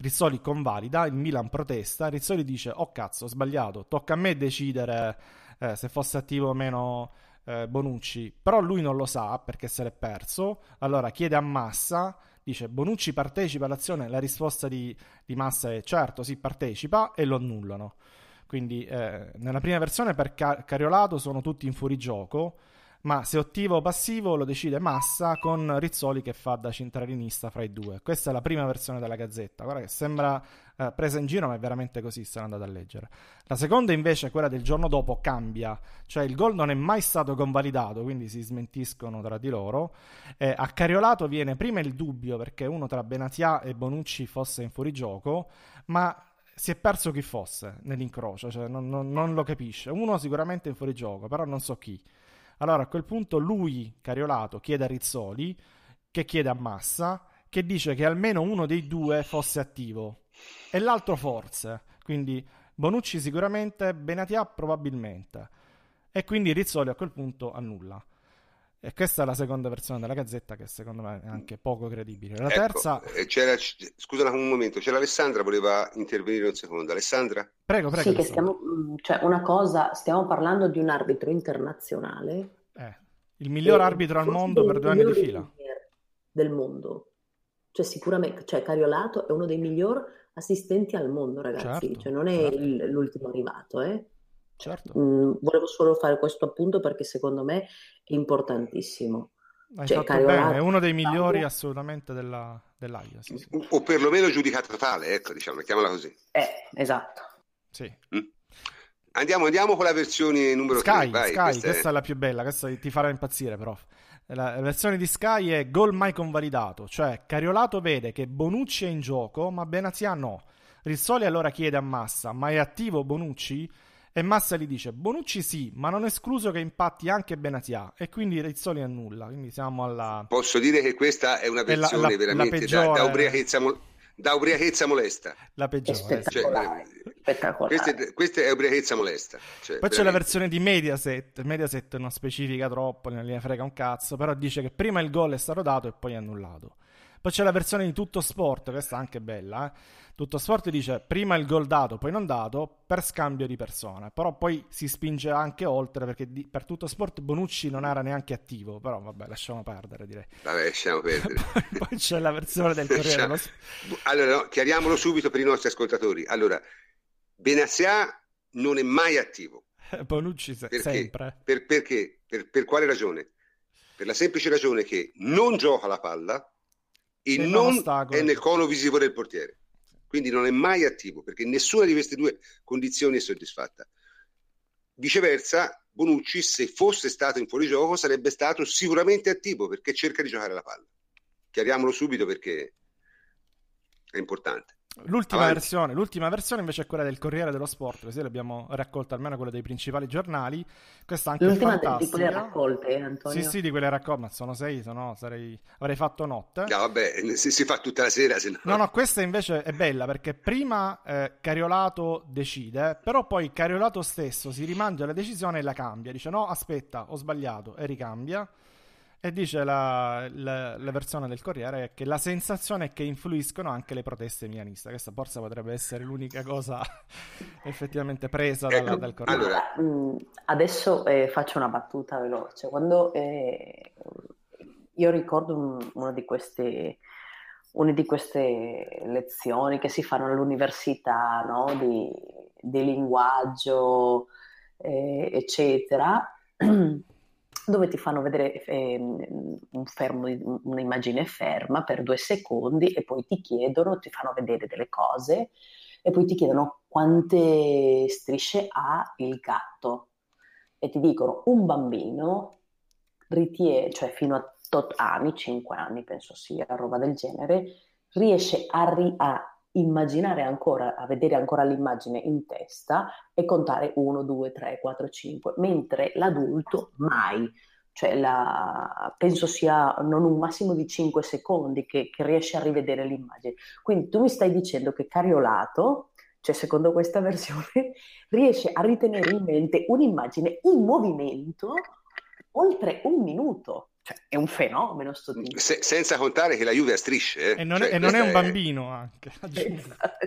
Rizzoli convalida, il Milan protesta, Rizzoli dice "Oh cazzo, ho sbagliato, tocca a me decidere eh, se fosse attivo o meno eh, Bonucci, però lui non lo sa perché se l'è perso, allora chiede a Massa, dice Bonucci partecipa all'azione, la risposta di, di Massa è certo, sì partecipa e lo annullano. Quindi eh, nella prima versione per Car- Cariolato sono tutti in fuorigioco, ma se attivo o passivo lo decide Massa con Rizzoli che fa da centralinista fra i due. Questa è la prima versione della Gazzetta, guarda che sembra eh, presa in giro, ma è veramente così se andate a leggere. La seconda invece, quella del giorno dopo, cambia, cioè il gol non è mai stato convalidato, quindi si smentiscono tra di loro. Eh, a Cariolato viene prima il dubbio perché uno tra Benatia e Bonucci fosse in fuorigioco, ma si è perso chi fosse nell'incrocio, cioè non, non, non lo capisce. Uno sicuramente in fuorigioco, però non so chi. Allora a quel punto lui, Cariolato, chiede a Rizzoli, che chiede a Massa, che dice che almeno uno dei due fosse attivo e l'altro forse. Quindi Bonucci sicuramente, Benatia probabilmente. E quindi Rizzoli a quel punto annulla. E questa è la seconda versione della Gazzetta che secondo me è anche poco credibile. La ecco, terza... Eh, c'era, scusa un momento, c'era Alessandra, voleva intervenire un secondo. Alessandra? Prego, prego. Sì, stiamo, mm, cioè una cosa, stiamo parlando di un arbitro internazionale. Eh, il miglior arbitro al mondo per due anni di fila. Del mondo. Cioè sicuramente, cioè Cariolato è uno dei migliori assistenti al mondo, ragazzi, certo, cioè non è certo. il, l'ultimo arrivato, eh. Certo. Mm, volevo solo fare questo appunto perché secondo me è importantissimo. Hai Cioè, fatto Cariolato- bene, è uno dei migliori assolutamente della, dell'AIA. Sì, sì. O perlomeno giudicato totale, ecco, diciamo, mettiamola così. Eh, esatto. Sì. Andiamo, andiamo con la versione numero Sky, 3, vai, Sky, questa questa, è- è... la più bella, questa ti farà impazzire. La, la versione di Sky è gol mai convalidato, cioè Cariolato vede che Bonucci è in gioco, ma Benazia no. Rizzoli allora chiede a Massa, ma è attivo Bonucci? E Massa gli dice, Bonucci sì, ma non è escluso che impatti anche Benazia, e quindi Rizzoli annulla, quindi siamo alla... Posso dire che questa è una È la- versione la- veramente la da, peggiore. da ubriachezza, mo- da ubriachezza molesta. la È peggiore. Cioè, spettacolare. spettacolare. Questa è, questa è ubriachezza molesta. Cioè, Poi c'è la veramente. versione di Mediaset. Mediaset non specifica troppo, non gliene frega un cazzo, però dice che prima il gol è stato dato e poi annullato. Poi c'è la versione di Tutto Sport, questa è anche bella. eh. Tutto Sport dice prima il gol dato, poi non dato, per scambio di persone. Però poi si spinge anche oltre perché di- per Tutto Sport Bonucci non era neanche attivo. Però vabbè, lasciamo perdere, direi. Vabbè, lasciamo perdere. poi, poi c'è la versione del Corriere Sport. Allora, no, chiariamolo subito per i nostri ascoltatori. Allora, Benazia non è mai attivo. Bonucci se- Perché? sempre. Per, perché? Per, per quale ragione? Per la semplice ragione che non gioca la palla e E non non è nel cono visivo del portiere. Quindi non è mai attivo perché nessuna di queste due condizioni è soddisfatta. Viceversa, Bonucci, se fosse stato in fuorigioco, sarebbe stato sicuramente attivo perché cerca di giocare la palla. Chiariamolo subito perché è importante. L'ultima versione, l'ultima versione invece è quella del Corriere dello Sport, così l'abbiamo raccolta almeno quella dei principali giornali. Questa anche è L'ultima de- di fantastica. quelle raccolte, Antonio. Sì, sì, di quelle raccolte, ma sono sei, se no sarei... avrei fatto notte. No, vabbè, si, si fa tutta la sera, se no. No, no, questa invece è bella perché prima eh, Cariolato decide, però poi Cariolato stesso si rimangia la decisione e la cambia. Dice no, aspetta, ho sbagliato e ricambia. E dice la, la- la versione del Corriere è che la sensazione è che influiscono anche le proteste milaniste. Questa forse potrebbe essere l'unica cosa effettivamente presa dalla- Ecco, dal Corriere. allora- adesso eh, faccio una battuta veloce. Quando eh, io ricordo un- una di queste, una di queste lezioni che si fanno all'università, no? Di, di linguaggio, eh, eccetera, dove ti fanno vedere ehm, un fermo, un'immagine ferma per due secondi e poi ti chiedono, ti fanno vedere delle cose e poi ti chiedono quante strisce ha il gatto. E ti dicono un bambino ritiene, cioè fino a tot anni, 5 anni penso sia, roba del genere, riesce a, ri- a immaginare ancora, a vedere ancora l'immagine in testa e contare 1, 2, 3, 4, 5, mentre l'adulto mai. Cioè la- penso sia non un massimo di 5 secondi che, che riesce a rivedere l'immagine. Quindi tu mi stai dicendo che Cariolato, cioè secondo questa versione, riesce a ritenere in mente un'immagine in movimento oltre un minuto. Cioè è un fenomeno sto tipo. Se- senza contare che la Juve ha strisce. eh. E non, Cioè, è, e non è un bambino anche. aggiungo.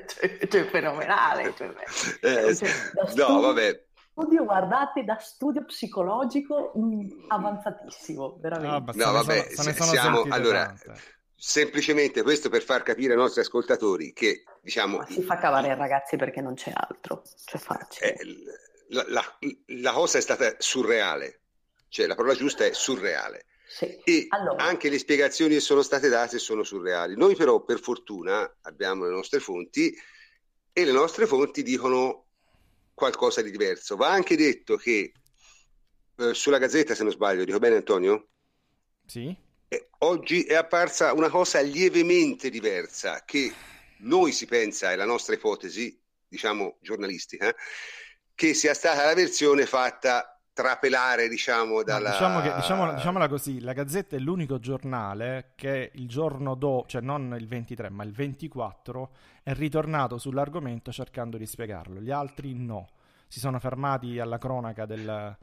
cioè, cioè, fenomenale. Cioè, Eh, cioè, no, studio- vabbè. Studio, guardate, da studio psicologico mh, avanzatissimo, veramente. Ah, No, vabbè, sono- se ne se- sono siamo- allora, tante. Semplicemente questo per far capire ai nostri ascoltatori che, diciamo, Ma si fa cavare ragazzi perché non c'è altro, cioè facile. eh, la, la- la cosa è stata surreale, cioè la parola giusta è surreale. Sì. E Allora. anche le spiegazioni che sono state date sono surreali. Noi però, per fortuna, abbiamo le nostre fonti e le nostre fonti dicono qualcosa di diverso. Va anche detto che eh, sulla Gazzetta, se non sbaglio, dico bene Antonio? Sì? Eh, oggi è apparsa una cosa lievemente diversa che noi si pensa, è la nostra ipotesi, diciamo giornalistica, che sia stata la versione fatta trapelare, diciamo, dalla... Diciamo che, diciamo- diciamola così, la Gazzetta è l'unico giornale che il giorno dopo, cioè non il 23, ma il 24, è ritornato sull'argomento cercando di spiegarlo. Gli altri no. Si sono fermati alla cronaca del,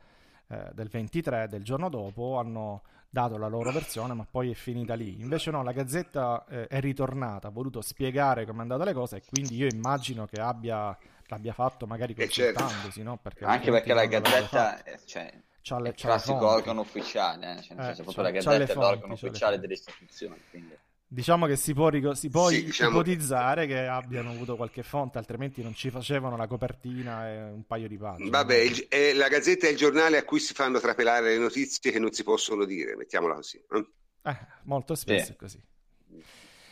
eh, del 23, del giorno dopo, hanno dato la loro versione, ma poi è finita lì. Invece no, la Gazzetta eh, è ritornata, ha voluto spiegare come è andata le cose e quindi io immagino che abbia, l'abbia fatto magari Eh, certo. consultandosi, no? Perché Anche perché la Gazzetta cioè, C'ha le- è il classico fonti. organo ufficiale, eh, cioè, Eh, senso, proprio la Gazzetta è l'organo ufficiale delle istituzioni. Quindi. Diciamo che si può, si può sì, diciamo... ipotizzare che abbiano avuto qualche fonte, altrimenti non ci facevano la copertina e un paio di pagine. Vabbè, il, è la gazzetta è il giornale a cui si fanno trapelare le notizie che non si possono dire, mettiamola così. Eh, molto spesso eh. è così.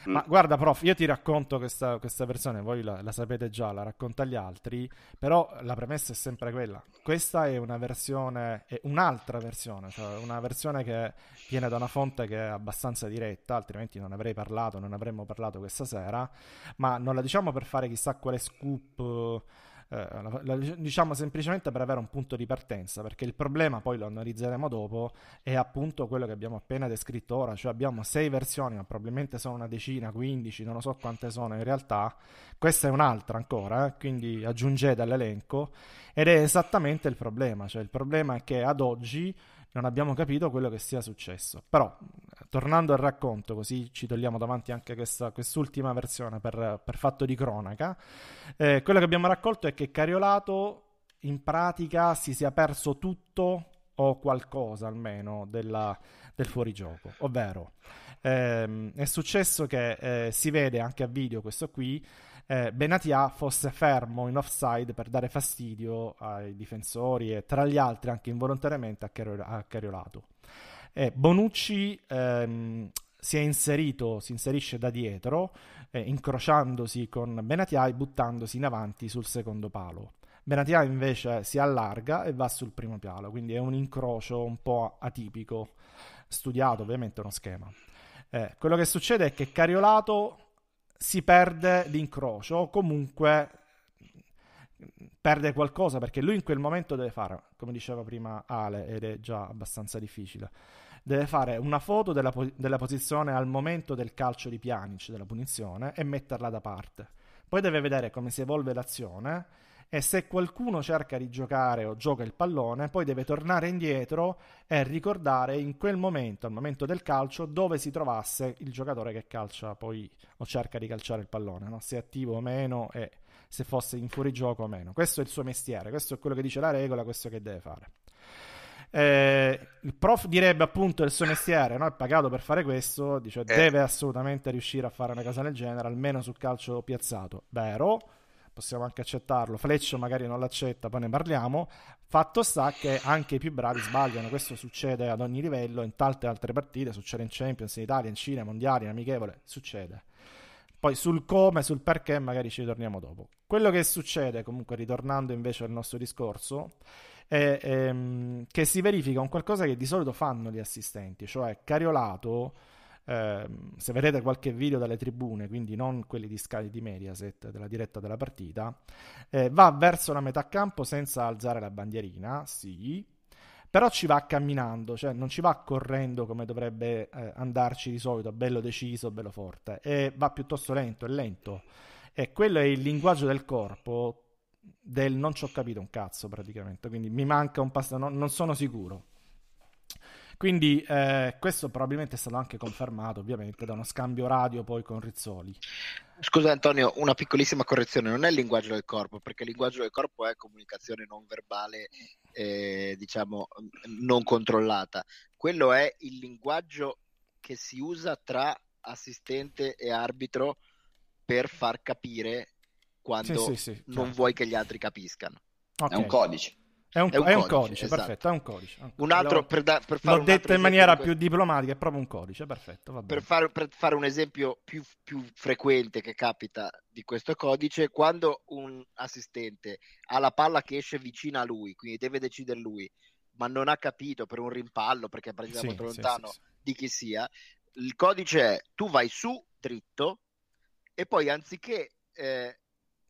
Mm. Ma guarda, prof, io ti racconto questa, questa versione, voi la, la, sapete già, la racconto agli altri, però la premessa è sempre quella. Questa è una versione, è un'altra versione, cioè una versione che viene da una fonte che è abbastanza diretta, altrimenti non avrei parlato, non avremmo parlato questa sera, ma non la diciamo per fare chissà quale scoop eh, la, la, diciamo semplicemente per avere un punto di partenza, perché il problema, poi lo analizzeremo dopo, è appunto quello che abbiamo appena descritto ora, cioè abbiamo sei versioni, ma probabilmente sono una decina, quindici, non lo so quante sono in realtà, questa è un'altra ancora, eh? quindi aggiungete all'elenco, ed è esattamente il problema, cioè il problema è che ad oggi non abbiamo capito quello che sia successo. Però, tornando al racconto, così ci togliamo davanti anche questa, quest'ultima versione per, per, fatto di cronaca, eh, quello che abbiamo raccolto è che Cariolato in pratica si sia perso tutto o qualcosa almeno della, del fuorigioco, ovvero ehm, è successo che eh, si vede anche a video questo qui eh, Benatia fosse fermo in offside per dare fastidio ai difensori e tra gli altri anche involontariamente a, Cario- a Cariolato. Eh, Bonucci ehm, si è inserito, si inserisce da dietro, eh, incrociandosi con Benatia e buttandosi in avanti sul secondo palo. Benatia invece si allarga e va sul primo piano, quindi è un incrocio un po' atipico, studiato ovviamente uno schema. Eh, quello che succede è che Cariolato si perde l'incrocio o comunque perde qualcosa perché lui in quel momento deve fare, come diceva prima Ale, ed è già abbastanza difficile, deve fare una foto della, della posizione al momento del calcio di Pjanic, della punizione, e metterla da parte. Poi deve vedere come si evolve l'azione e se qualcuno cerca di giocare o gioca il pallone, poi deve tornare indietro e ricordare in quel momento, al momento del calcio, dove si trovasse il giocatore che calcia poi o cerca di calciare il pallone, no? se è attivo o meno e se fosse in fuorigioco o meno. Questo è il suo mestiere, questo è quello che dice la regola, questo che deve fare. Eh, il prof direbbe appunto il suo mestiere, no? è pagato per fare questo, dice eh. deve assolutamente riuscire a fare una cosa del genere, almeno sul calcio piazzato. Vero, possiamo anche accettarlo. Fleccio magari non l'accetta, poi ne parliamo. Fatto sta che anche i più bravi sbagliano, questo succede ad ogni livello, in tante altre partite, succede in Champions, in Italia, in Cina, mondiali, in amichevole, succede. Poi sul come, sul perché magari ci torniamo dopo. Quello che succede, comunque ritornando invece al nostro discorso, è ehm, che si verifica un qualcosa che di solito fanno gli assistenti, cioè Cariolato eh, se vedete qualche video dalle tribune, quindi non quelli di Sky di Mediaset, della diretta della partita, eh, va verso la metà campo senza alzare la bandierina, sì, però ci va camminando, cioè non ci va correndo come dovrebbe eh, andarci di solito, bello deciso, bello forte, e va piuttosto lento, è lento. E quello è il linguaggio del corpo del non ci ho capito un cazzo praticamente, quindi mi manca un passo, non, non sono sicuro. Quindi eh, questo probabilmente è stato anche confermato ovviamente da uno scambio radio poi con Rizzoli. Scusa Antonio, una piccolissima correzione, non è il linguaggio del corpo, perché il linguaggio del corpo è comunicazione non verbale, eh, diciamo, non controllata. Quello è il linguaggio che si usa tra assistente e arbitro per far capire quando sì, sì, sì, non certo. vuoi che gli altri capiscano. Okay. È un codice. È un, è un, è un codice, esatto. perfetto, è un codice. Un, un altro per, da, per fare L'ho detto in maniera più diplomatica, è proprio un codice, perfetto. Per fare, per, fare, un esempio più, più, frequente che capita di questo codice, quando un assistente ha la palla che esce vicina a lui, quindi deve decidere lui, ma non ha capito per un rimpallo, perché è partita sì, molto lontano sì, sì, di chi sia, il codice è tu vai su dritto e poi anziché... Eh,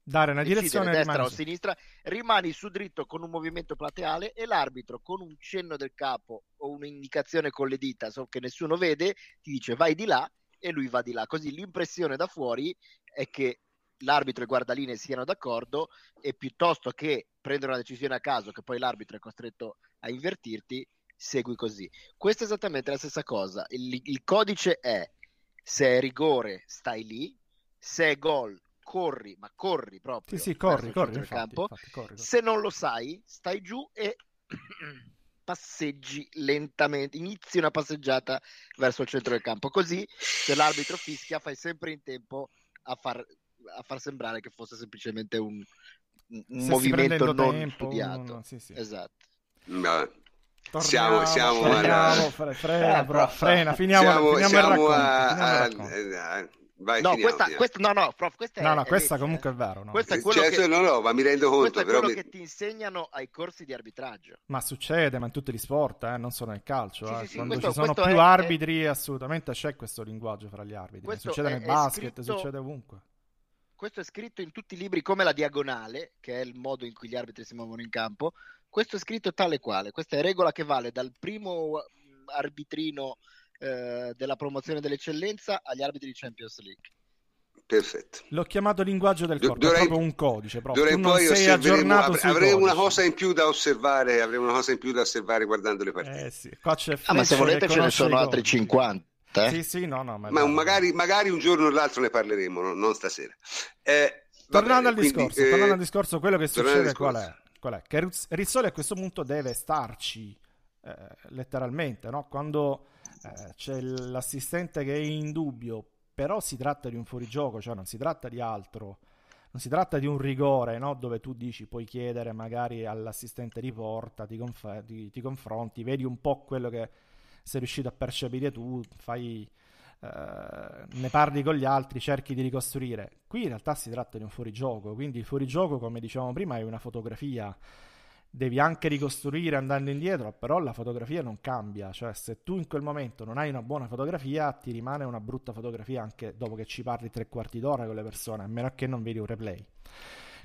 dare una direzione destra o sinistra, rimani su dritto con un movimento plateale e l'arbitro con un cenno del capo o un'indicazione con le dita, so che nessuno vede, ti dice vai di là e lui va di là. Così l'impressione da fuori è che l'arbitro e il guardaline siano d'accordo e piuttosto che prendere una decisione a caso che poi l'arbitro è costretto a invertirti, segui così. Questa è esattamente la stessa cosa. Il, il codice è se è rigore stai lì, se è gol corri, ma corri proprio. Sì, sì, corri, corri, infatti, campo. Infatti, corri, corri. Se non lo sai, stai giù e passeggi lentamente, inizi una passeggiata verso il centro del campo, così se l'arbitro fischia fai sempre in tempo a far, a far sembrare che fosse semplicemente un, un movimento non tempo, studiato. Uno, sì, sì. Esatto. No. Torniamo, siamo, siamo freniamo, alla... fre, frena, bro, frena, finiamo, siamo, finiamo siamo racconto, a, a, a, Vai, no, questa, questa, no, no, prof, questa, no, è, no, questa è comunque è vero. No. Questo è quello cioè, che, no, no, ma mi rendo conto. Questo è quello mi... che ti insegnano ai corsi di arbitraggio. Ma succede, ma in tutti gli sport, eh, non solo nel calcio. Sì, eh. sì, Quando questo, ci sono più è, arbitri, è... assolutamente c'è questo linguaggio fra gli arbitri. Succede nel basket, scritto... succede ovunque. Questo è scritto in tutti i libri come la diagonale, che è il modo in cui gli arbitri si muovono in campo. Questo è scritto tale quale. Questa è regola che vale dal primo arbitrino eh, della promozione dell'eccellenza agli arbitri di Champions League. Perfetto. L'ho chiamato linguaggio del corpo, dovrei, è proprio un codice. Proprio. Non sei aggiornato avre, Avrei una cosa in più da osservare, avremo una cosa in più da osservare guardando le partite. Eh sì, qua c'è ah, ma se volete ce ne sono altri 50. Eh? Sì, sì, no, no, ma, ma magari, magari, un giorno o l'altro ne parleremo, no? non stasera. Eh, tornando, vabbè, al quindi, discorso, eh, tornando al discorso, quello che succede qual è? qual è? Che Rizzoli a questo punto deve starci eh, letteralmente, no? quando eh, c'è l'assistente che è in dubbio però si tratta di un fuorigioco, cioè non si tratta di altro. Non si tratta di un rigore, no? dove tu dici puoi chiedere magari all'assistente di porta, ti, conf- ti, ti confronti, vedi un po' quello che sei riuscito a percepire tu, fai, eh, ne parli con gli altri, cerchi di ricostruire. Qui in realtà si tratta di un fuorigioco, quindi il fuorigioco, come dicevamo prima, è una fotografia devi anche ricostruire andando indietro, però la fotografia non cambia, cioè se tu in quel momento non hai una buona fotografia, ti rimane una brutta fotografia anche dopo che ci parli tre quarti d'ora con le persone, a meno che non vedi un replay.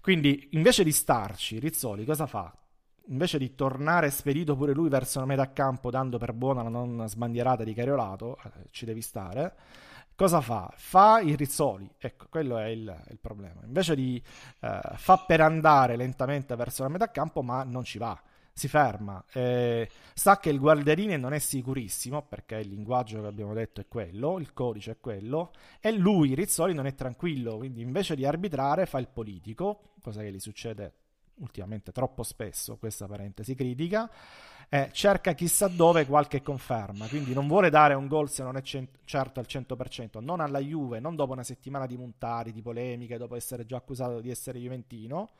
Quindi invece di starci, Rizzoli cosa fa? Invece di tornare spedito pure lui verso la metà campo dando per buona la non sbandierata di Cariolato, eh, ci devi stare, Cosa fa? Fa i rizzoli, ecco, quello è il, il problema. Invece di eh, fa per andare lentamente verso la metà campo, ma non ci va, si ferma. Eh, sa che il guardiarini non è sicurissimo, perché il linguaggio che abbiamo detto è quello, il codice è quello, e lui, Rizzoli, non è tranquillo, quindi invece di arbitrare fa il politico, cosa che gli succede ultimamente troppo spesso, questa parentesi critica, eh, cerca chissà dove qualche conferma, quindi non vuole dare un gol se non è cent- certo al 100%, non alla Juve, non dopo una settimana di montari, di polemiche, dopo essere già accusato di essere juventino.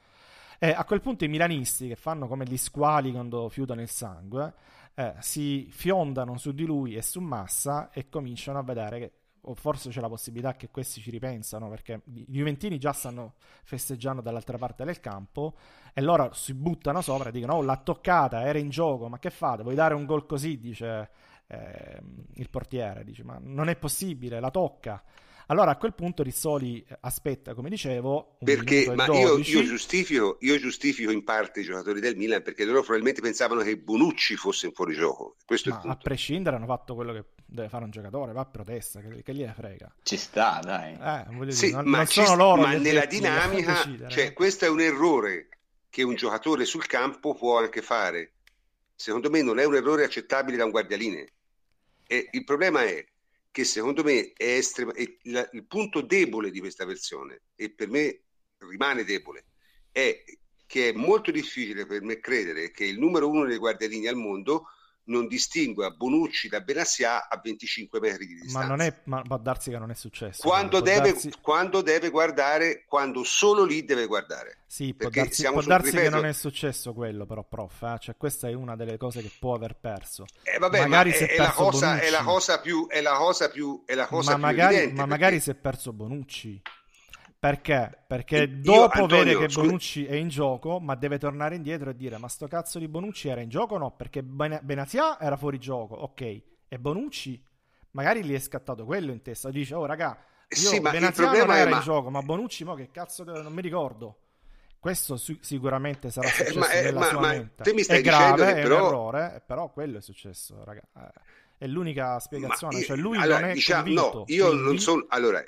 Eh, a quel punto i milanisti, che fanno come gli squali quando fiutano il sangue, eh, si fiondano su di lui e su Massa e cominciano a vedere che o forse c'è la possibilità che questi ci ripensano perché i Juventini già stanno festeggiando dall'altra parte del campo e loro si buttano sopra e dicono oh l'ha toccata, era in gioco, ma che fate? Vuoi dare un gol così? dice eh, il portiere, dice ma non è possibile, la tocca. Allora a quel punto Rizzoli aspetta, come dicevo, perché ma io, io, giustifico, io, giustifico, in parte i giocatori del Milan perché loro probabilmente pensavano che Bonucci fosse in fuorigioco. Questo ma a prescindere hanno fatto quello che deve fare un giocatore, va a protesta, che, che gliene frega. Ci sta, dai. Eh, sì, dire, non, ma, non sono loro ma nella dinamica, cioè, questo è un errore che un giocatore sul campo può anche fare. Secondo me non è un errore accettabile da un guardialine. E il problema è che secondo me è, estrema, è il, il punto debole di questa versione, e per me rimane debole, è che è molto difficile per me credere che il numero uno dei guardialini al mondo non distingua Bonucci da Benassia a 25 metri di distanza. Ma, non è, ma può darsi che non è successo. Quando, deve, darsi... quando deve, guardare, quando solo lì deve guardare. Sì, può darsi, può darsi ripeto... che non è successo quello, però, prof. Eh? Cioè, questa è una delle cose che può aver perso. Eh, vabbè, magari se è, la cosa, è, la cosa, più, è la cosa più, è la cosa ma più magari, evidente. Ma perché... magari si è perso Bonucci. Perché? Perché Io, dopo Antonio, vede che. Bonucci è in gioco, ma deve tornare indietro e dire: Ma sto cazzo di Bonucci era in gioco o no? Perché ben- Benatia era fuori gioco, ok. E Bonucci, magari gli è scattato quello in testa. Dice: Oh, raga, io sì, Benatia non era ma... in gioco, ma Bonucci, mo che cazzo, non mi ricordo. Questo su- sicuramente sarà successo eh, ma, nella ma, sua ma, mente. Te mi stai è grave, che però... è un errore, però quello è successo, raga. Eh, è l'unica spiegazione. Io, cioè, lui allora, non è diciamo, convinto, No, io quindi... non sono... Allora,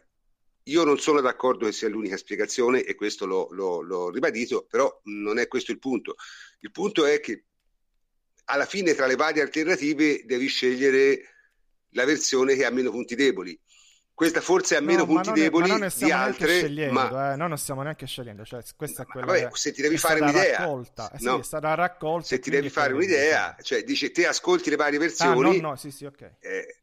io non sono d'accordo che sia l'unica spiegazione e questo l'ho, l'ho, l'ho ribadito, però non è questo il punto. Il punto è che alla fine tra le varie alternative devi scegliere la versione che ha meno punti deboli. questa forse ha no, meno punti deboli di altre, ma eh, noi non stiamo neanche scegliendo, cioè, questa è quella vabbè, se ti devi fare un'idea, raccolta. Eh, no. sì, stata raccolta. Se ti devi fare un'idea, cioè dice te ascolti le varie versioni, ah, no, no, sì, sì, ok. Eh,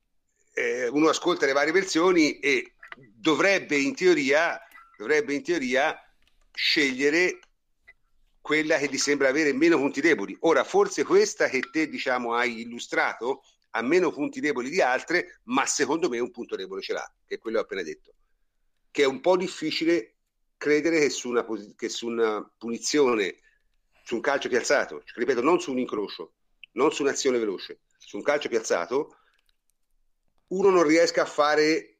eh, uno ascolta le varie versioni e dovrebbe in teoria, dovrebbe in teoria scegliere quella che gli sembra avere meno punti deboli. Ora, forse questa che te diciamo hai illustrato ha meno punti deboli di altre, ma secondo me un punto debole ce l'ha, che è quello che ho appena detto. Che è un po' difficile credere che su una, che su una punizione, su un calcio piazzato, ripeto, non su un incrocio, non su un'azione veloce, su un calcio piazzato, uno non riesca a fare,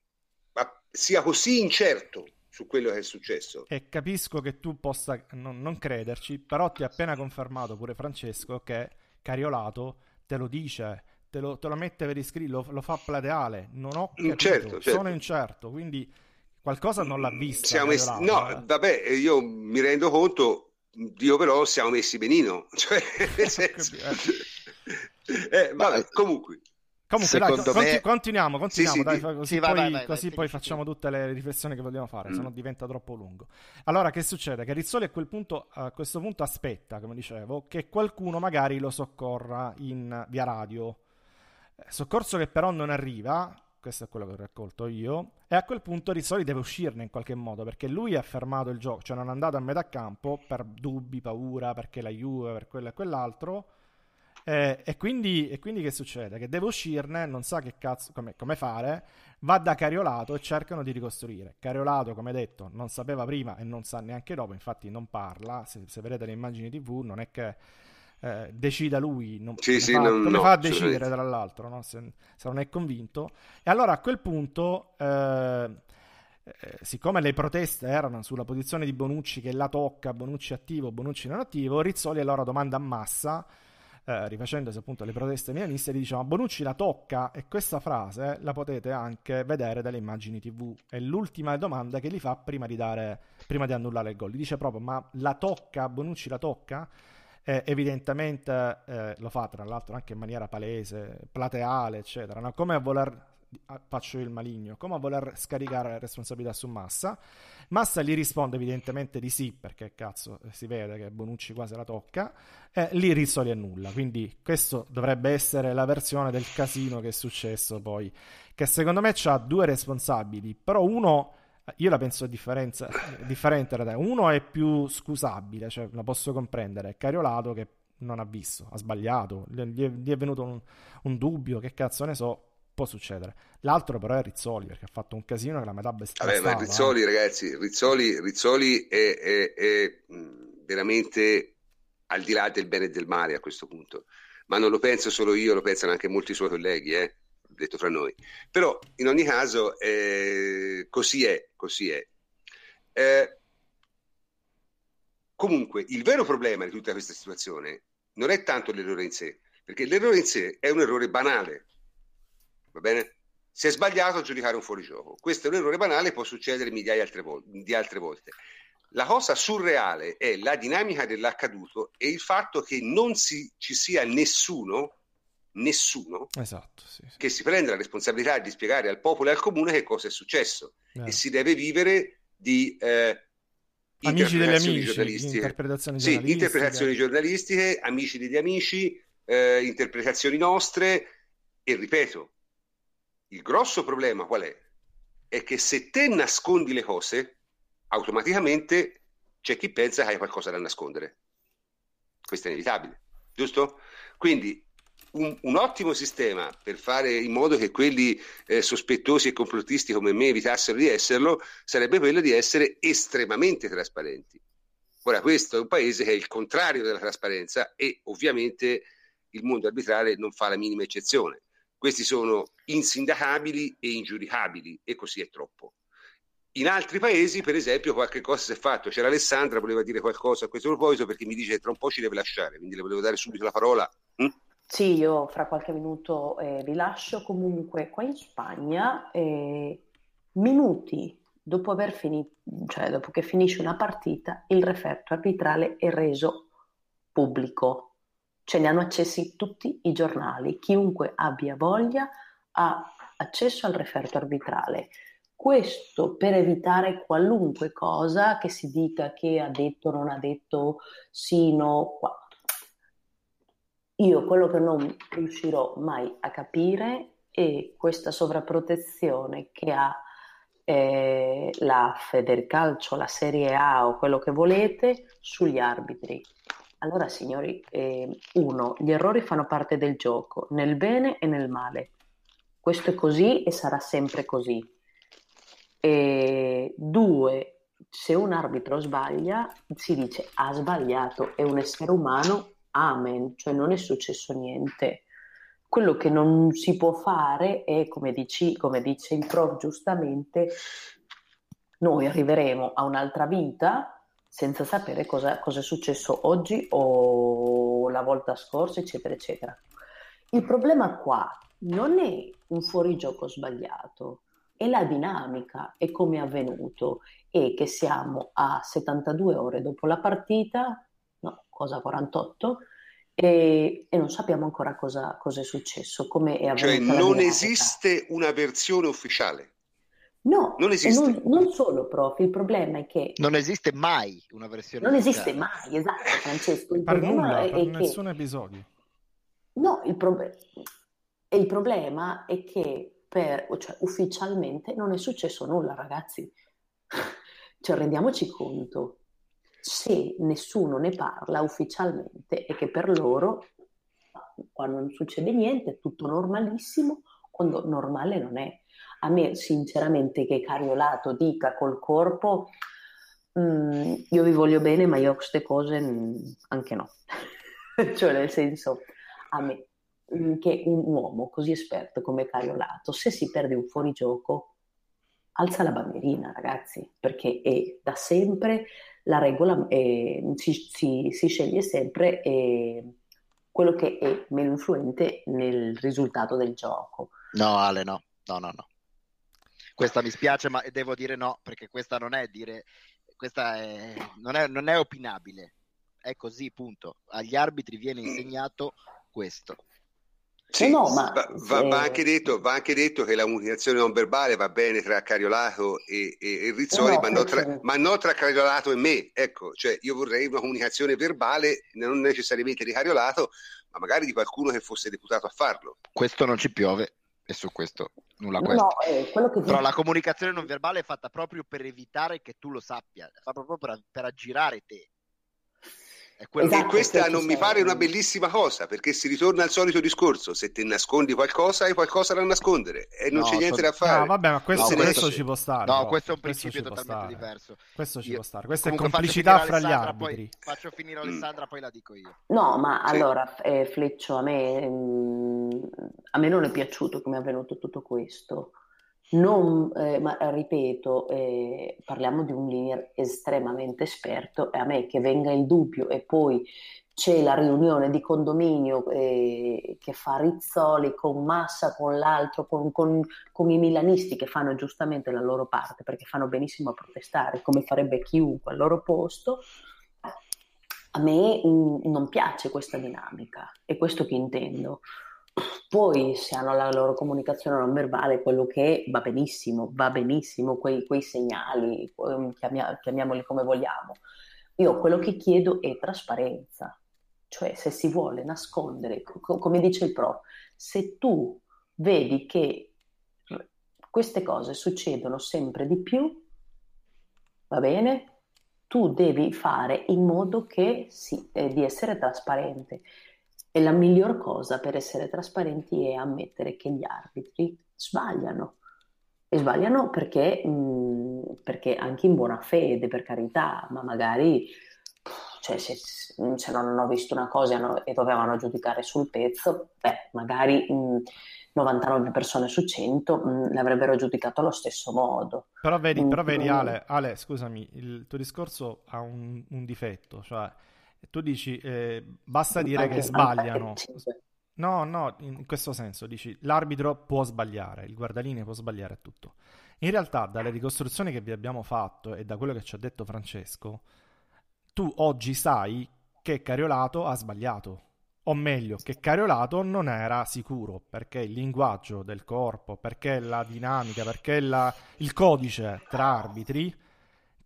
sia così incerto su quello che è successo. E capisco che tu possa non, non crederci, però ti ha appena confermato pure Francesco che Cariolato te lo dice, te lo, te lo mette per iscritto, lo, lo, fa plateale, non ho capito, certo, certo. sono incerto, quindi qualcosa non l'ha vista. Messi... no, eh. vabbè, io mi rendo conto, io però siamo messi benino, cioè, nel senso... eh, vabbè, comunque, Comunque, dai, me... continuiamo, continuiamo, sì, dai, sì, così, sì, poi, vai, vai, così vai, poi facciamo tutte le riflessioni che vogliamo fare, mm. se no diventa troppo lungo. Allora, che succede? Che Rizzoli a, quel punto, a questo punto aspetta, come dicevo, che qualcuno magari lo soccorra in via radio. Eh, soccorso che però non arriva, questo è quello che ho raccolto io, e a quel punto Rizzoli deve uscirne in qualche modo, perché lui ha fermato il gioco, cioè non è andato a metà campo per dubbi, paura, perché la Juve, per quello e quell'altro eh, e, quindi, e, quindi, che succede? Che deve uscirne, non sa che cazzo, come, come, fare, va da Cariolato e cercano di ricostruire. Cariolato, come detto, non sapeva prima e non sa neanche dopo, infatti non parla, se, se vedete le immagini tv non è che eh, decida lui, non, sì, come, sì, fa, non, come no, fa, a decidere tra l'altro, no? se, se, non è convinto. E allora a quel punto... Eh, eh, siccome le proteste erano sulla posizione di Bonucci che la tocca, Bonucci attivo, Bonucci non attivo, Rizzoli allora domanda a massa eh, rifacendosi appunto alle proteste milaniste, gli diceva Bonucci la tocca e questa frase la potete anche vedere dalle immagini tv. È l'ultima domanda che gli fa prima di, dare, prima di annullare il gol. Gli dice proprio ma la tocca, Bonucci la tocca? Eh, evidentemente eh, lo fa tra l'altro anche in maniera palese, plateale, eccetera, no? come a voler faccio il maligno, come a voler scaricare responsabilità su Massa. Massa gli risponde evidentemente di sì, perché cazzo si vede che Bonucci quasi la tocca, e lì Rizzoli annulla. Quindi questo dovrebbe essere la versione del casino che è successo poi, che secondo me ha due responsabili, però uno... Io la penso differente da te. Uno è più scusabile, cioè la posso comprendere. Cariolato che non ha visto, ha sbagliato, gli è, gli è venuto un, un dubbio, che cazzo ne so, può succedere. L'altro però è Rizzoli perché ha fatto un casino che la metà bestia. Vabbè, ma Rizzoli, eh. ragazzi, Rizzoli, Rizzoli è, è, è, veramente al di là del bene e del male a questo punto. Ma non lo penso solo io, lo pensano anche molti suoi colleghi, eh? detto fra noi. Però in ogni caso eh, così è, così è. Eh, comunque, il vero problema di tutta questa situazione non è tanto l'errore in sé, perché l'errore in sé è un errore banale, va bene? Si è sbagliato a giudicare un fuorigioco. Questo è un errore banale, può succedere migliaia altre vo- di altre volte. La cosa surreale è la dinamica dell'accaduto e il fatto che non si, ci sia nessuno, nessuno esatto, sì, sì. che si prenda la responsabilità di spiegare al popolo e al comune che cosa è successo. Eh. E si deve vivere di eh, amici degli amici, giornalistiche. Interpretazioni, sì, interpretazioni giornalistiche, amici degli amici, eh, interpretazioni nostre e ripeto, il grosso problema qual è? È che se te nascondi le cose, automaticamente c'è chi pensa che hai qualcosa da nascondere. Questo è inevitabile, giusto? Quindi un, un, ottimo sistema per fare in modo che quelli eh, sospettosi e complottisti come me evitassero di esserlo sarebbe quello di essere estremamente trasparenti. Ora, questo è un paese che è il contrario della trasparenza e ovviamente il mondo arbitrale non fa la minima eccezione. Questi sono insindacabili e ingiudicabili e così è troppo. In altri paesi, per esempio, qualche cosa si è fatto. C'era Alessandra, voleva dire qualcosa a questo proposito perché mi dice che tra un po' ci deve lasciare, quindi le volevo dare subito la parola. Mm? Sì, io fra qualche minuto eh, vi lascio. Comunque, qua in Spagna, eh, minuti dopo, finito, cioè dopo che finisce una partita, il referto arbitrale è reso pubblico ce ne hanno accessi tutti i giornali, chiunque abbia voglia ha accesso al referto arbitrale. Questo per evitare qualunque cosa che si dica che ha detto, non ha detto, sì, no, qua. Io quello che non riuscirò mai a capire è questa sovrapprotezione che ha eh, la Federcalcio, la Serie A o quello che volete sugli arbitri. Allora, signori, eh, uno, gli errori fanno parte del gioco, nel bene e nel male. Questo è così e sarà sempre così. Due, se un arbitro sbaglia, si dice ha sbagliato, è un essere umano, amen, cioè non è successo niente. Quello che non si può fare è, come, dici, come dice il prof giustamente, noi arriveremo a un'altra vita senza sapere cosa, cosa, è successo oggi o la volta scorsa, eccetera, eccetera. Il problema qua non è un fuorigioco sbagliato, è la dinamica, è come è avvenuto, e che siamo a 72 ore dopo la partita, no, cosa 48, e, e, non sappiamo ancora cosa, cosa è successo, come è Cioè non esiste una versione ufficiale. No, non esiste. Non, non, solo, prof, il problema è che... Non esiste mai una versione Non esiste mai, esatto, Francesco. Il per problema nulla, è per che... nessun episodio. No, il, pro... il problema è che per, cioè, ufficialmente non è successo nulla, ragazzi. cioè, rendiamoci conto se nessuno ne parla ufficialmente è che per loro quando non succede niente è tutto normalissimo, quando normale non è. A me sinceramente che Cariolato dica col corpo mh, mm, io vi voglio bene ma io queste cose mh, anche no. cioè nel senso a me mm, che un uomo così esperto come Cariolato se si perde un fuorigioco alza la bandierina ragazzi perché è da sempre la regola è, si, si, si, sceglie sempre è quello che è meno influente nel risultato del gioco. No, Ale, no, no, no, no. Questa mi spiace, ma devo dire no, perché questa non è dire, questa è, non, è, non è opinabile. È così, punto. Agli arbitri viene insegnato questo. Sì, no, ma va, va, va, anche detto, va, anche detto, che la comunicazione non verbale va bene tra Cariolato e, e, e Rizzoli, no, ma, non tra, ma, non tra, Cariolato e me. Ecco, cioè io vorrei una comunicazione verbale, non necessariamente di Cariolato, ma magari di qualcuno che fosse deputato a farlo. Questo non ci piove e su questo nulla questo. No, eh, Però dico... la comunicazione non verbale è fatta proprio per evitare che tu lo sappia, è fatta proprio per, per aggirare te. Esatto, e questa non mi pare una bellissima cosa perché si ritorna al solito discorso: se ti nascondi qualcosa, hai qualcosa da nascondere e non no, c'è niente so... da fare. No, vabbè, ma questo, no, questo ci può stare. No, questo è un principio totalmente diverso. Questo ci Io... può stare. Questa è complicità fra gli arbitri. Poi, faccio finire Alessandra, mm. poi la dico io. No, ma sì. allora, eh, Fleccio, a me, mh, mm, a me non è piaciuto come è avvenuto tutto questo. Non, eh, ma ripeto, eh, parliamo di un linear estremamente esperto e a me che venga il dubbio e poi c'è la riunione di condominio eh, che fa Rizzoli con Massa, con l'altro, con, con, con, i milanisti che fanno giustamente la loro parte perché fanno benissimo a protestare come farebbe chiunque al loro posto. A me mh, mm, non piace questa dinamica, è questo che intendo. Poi se hanno la loro comunicazione non verbale, quello che è, va benissimo, va benissimo, quei, quei segnali, ehm, chiamia, chiamiamoli come vogliamo. Io quello che chiedo è trasparenza, cioè se si vuole nascondere, co- come dice il prof, se tu vedi che queste cose succedono sempre di più, va bene, tu devi fare in modo che sì, eh, di essere trasparente. E la miglior cosa per essere trasparenti è ammettere che gli arbitri sbagliano. E sbagliano perché, mh, perché anche in buona fede, per carità, ma magari cioè, se, se non hanno visto una cosa e, e, dovevano giudicare sul pezzo, beh, magari mh, 99 persone su 100 mh, l'avrebbero giudicato allo stesso modo. Però vedi, però vedi Ale, Ale, scusami, il tuo discorso ha un, un difetto, cioè tu dici eh, basta dire anche, che sbagliano. No, no, in questo senso dici l'arbitro può sbagliare, il guardalinee può sbagliare tutto. In realtà, dalle ricostruzioni che vi abbiamo fatto e da quello che ci ha detto Francesco, tu oggi sai che Cariolato ha sbagliato. o meglio, che Cariolato non era sicuro perché il linguaggio del corpo, perché la dinamica, perché la, il codice tra arbitri,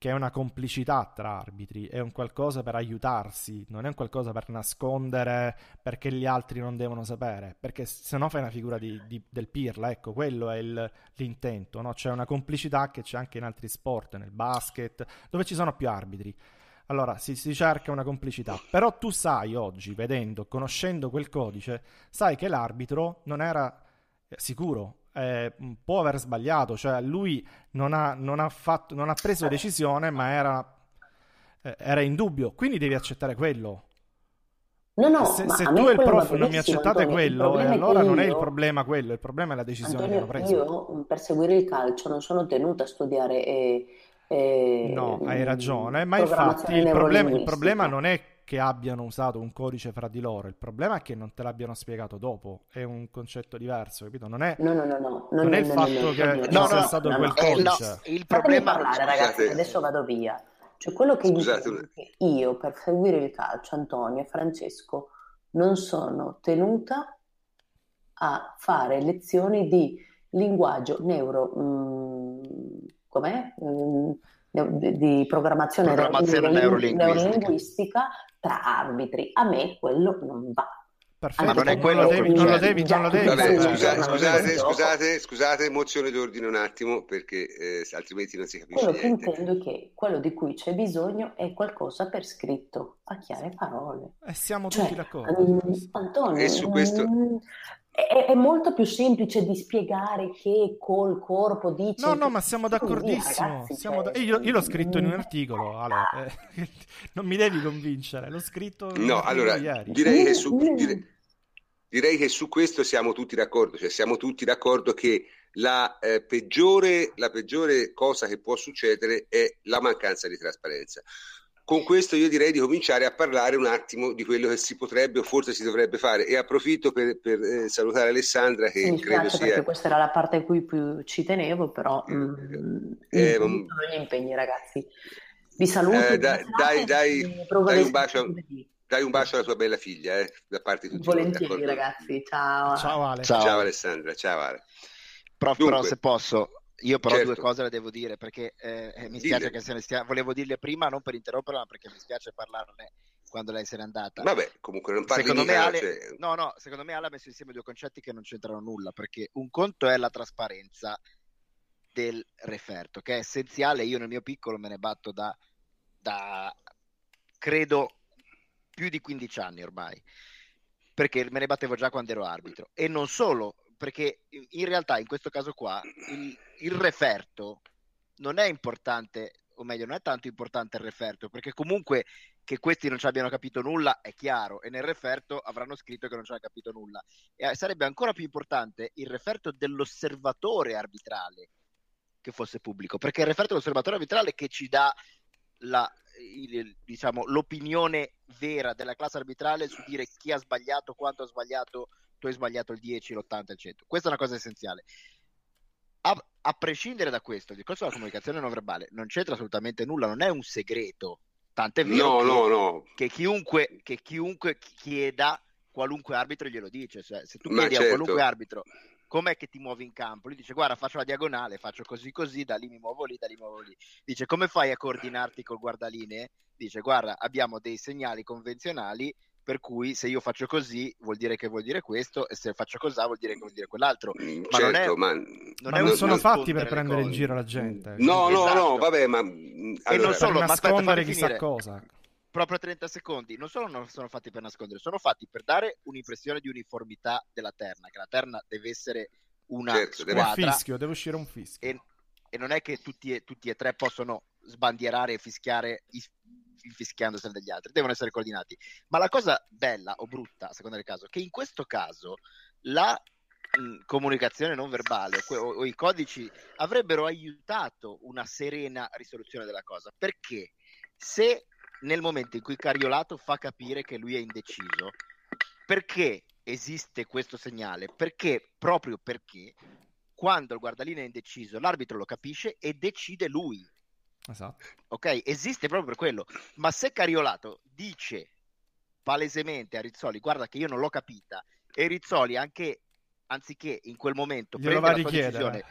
che è una complicità tra arbitri, è un qualcosa per aiutarsi, non è un qualcosa per nascondere perché gli altri non devono sapere, perché se no fai una figura di, di, del pirla, ecco, quello è il, l'intento, no? c'è una complicità che c'è anche in altri sport, nel basket, dove ci sono più arbitri. Allora si, si, cerca una complicità, però tu sai oggi, vedendo, conoscendo quel codice, sai che l'arbitro non era sicuro, eh, può aver sbagliato, cioè lui non ha, non ha, fatto, non ha preso decisione, ma era, eh, era, in dubbio, quindi devi accettare quello. No, no, se, se tu e il prof non mi accettate Antonio, quello, e allora non è il problema quello, il problema è la decisione Antonio, che hanno preso. Io per seguire il calcio non sono tenuta a studiare e eh, no, hai ragione, ma infatti il problema, il problema, non è che abbiano usato un codice fra di loro, il problema è che non te l'abbiano spiegato dopo, è un concetto diverso, capito? Non è, no, no, no, no, non no, è il fatto che ci sia stato quel eh, codice. il problema... parlare ragazzi, adesso vado via. Cioè quello che Scusate. dico è che io per seguire il calcio, Antonio e Francesco, non sono tenuta a fare lezioni di linguaggio neuro... Mh, mm, com'è? Mm, di programmazione, programmazione neurolinguistica. neurolinguistica tra arbitri. A me quello non va. Perfetto, ma non è quello, devi, non lo devi, non lo devi. Vabbè, scusate, scusate, scusate, scusate, mozione d'ordine un attimo perché eh, altrimenti non si capisce quello niente. che intendo è che quello di cui c'è bisogno è qualcosa per scritto, a chiare parole. E eh, siamo cioè, tutti d'accordo. Um, Antonio, e su questo... È, è, molto più semplice di spiegare che col corpo dice... No, no, ma siamo d'accordissimo. Ragazzi, siamo cioè... da... io, io, l'ho scritto in un articolo, Ale, eh, non mi devi convincere, l'ho scritto... No, allora, ieri. direi che, su, direi, direi che su questo siamo tutti d'accordo, cioè siamo tutti d'accordo che la, eh, peggiore, la peggiore cosa che può succedere è la mancanza di trasparenza con questo io direi di cominciare a parlare un attimo di quello che si potrebbe o forse si dovrebbe fare e approfitto per, per eh, salutare Alessandra che Mi credo sia... perché questa era la parte a cui più ci tenevo, però mm, eh, eh, sono gli impegni ragazzi. Vi saluto. Eh, dai, dai, dai, dai, un bacio, dai un bacio alla tua bella figlia eh, da parte di tutti. Volentieri ragazzi, ciao. Ciao Ale. Ciao, ciao Alessandra, ciao Ale. Prof, Dunque, però se posso, io però certo. due cose le devo dire perché eh, eh mi spiace Dille. che se ne stia... volevo dirle prima non per interromperla ma perché mi spiace parlarne quando lei se n'è andata. Vabbè, comunque non parli secondo me Ale... cioè... No, no, secondo me Ale ha messo insieme due concetti che non c'entrano nulla perché un conto è la trasparenza del referto che è essenziale, io nel mio piccolo me ne batto da, da credo più di 15 anni ormai perché me ne battevo già quando ero arbitro e non solo perché in realtà in questo caso qua il, il referto non è importante, o meglio, non è tanto importante il referto, perché comunque che questi non ci abbiano capito nulla è chiaro, e nel referto avranno scritto che non ci hanno capito nulla. E sarebbe ancora più importante il referto dell'osservatore arbitrale che fosse pubblico, perché il referto dell'osservatore arbitrale che ci dà la, il, diciamo, l'opinione vera della classe arbitrale su dire chi ha sbagliato, quanto ha sbagliato, tu hai sbagliato il 10, l'80, il 100. Questa è una cosa essenziale a, a, prescindere da questo, il discorso della comunicazione non verbale non c'entra assolutamente nulla, non è un segreto. Tant'è vero no, che, no, no. Che, chiunque, che chiunque chieda, qualunque arbitro glielo dice. Cioè, se tu Ma chiedi certo. a qualunque arbitro com'è che ti muovi in campo, lui dice guarda faccio la diagonale, faccio così così, da lì mi muovo lì, da lì mi muovo lì. Dice come fai a coordinarti col guardalinee? Dice guarda abbiamo dei segnali convenzionali per cui se io faccio così vuol dire che vuol dire questo e se faccio così vuol dire che vuol dire quell'altro. Mm, ma certo, non, è, ma, non, ma non sono fatti per prendere in giro la gente. No no esatto. no vabbè ma allora, e non solo per ma nascondere aspetta, chissà cosa. Proprio 30 secondi. Non solo non sono fatti per nascondere sono fatti per dare un'impressione di uniformità della terna che la terna deve essere una certo, squadra deve, fischio, deve uscire un fischio. e, e non è che tutti e, tutti e tre possono sbandierare e fischiare i, infischiandosene degli altri, devono essere coordinati. Ma la cosa bella o brutta, a seconda del caso, è che in questo caso la comunicazione non verbale o, o, i codici avrebbero aiutato una serena risoluzione della cosa. Perché se nel momento in cui Cariolato fa capire che lui è indeciso, perché esiste questo segnale? Perché proprio perché quando il guardaline è indeciso, l'arbitro lo capisce e decide lui Esatto. Ok, esiste proprio per quello. Ma se Cariolato dice palesemente a Rizzoli guarda che io non l'ho capita e Rizzoli anche anziché in quel momento Glielo prendere la decisione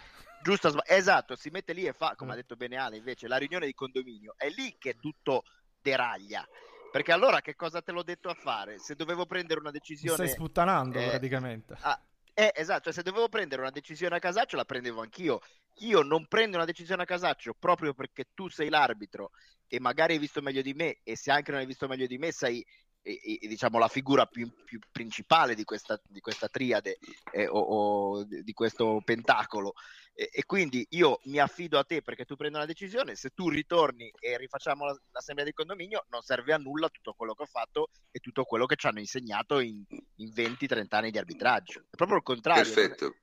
giusto esatto si mette lì e fa come ha detto bene Ale invece la riunione di condominio. È lì che tutto deraglia. Perché allora che cosa te l'ho detto a fare? Se dovevo prendere una decisione Mi stai sputtanando eh, praticamente. ah, eh, esatto, cioè, se dovevo prendere una decisione a casaccio la prendevo anch'io. Io non prendo una decisione a casaccio proprio perché tu sei l'arbitro e magari hai visto meglio di me e se anche non hai visto meglio di me sei e, e, diciamo la figura più, più principale di questa, di questa triade eh, o, o, di questo pentacolo. E, e, quindi io mi affido a te perché tu prendi una decisione se tu ritorni e rifacciamo la, l'assemblea di condominio non serve a nulla tutto quello che ho fatto e tutto quello che ci hanno insegnato in, in 20-30 anni di arbitraggio. È proprio il contrario perfetto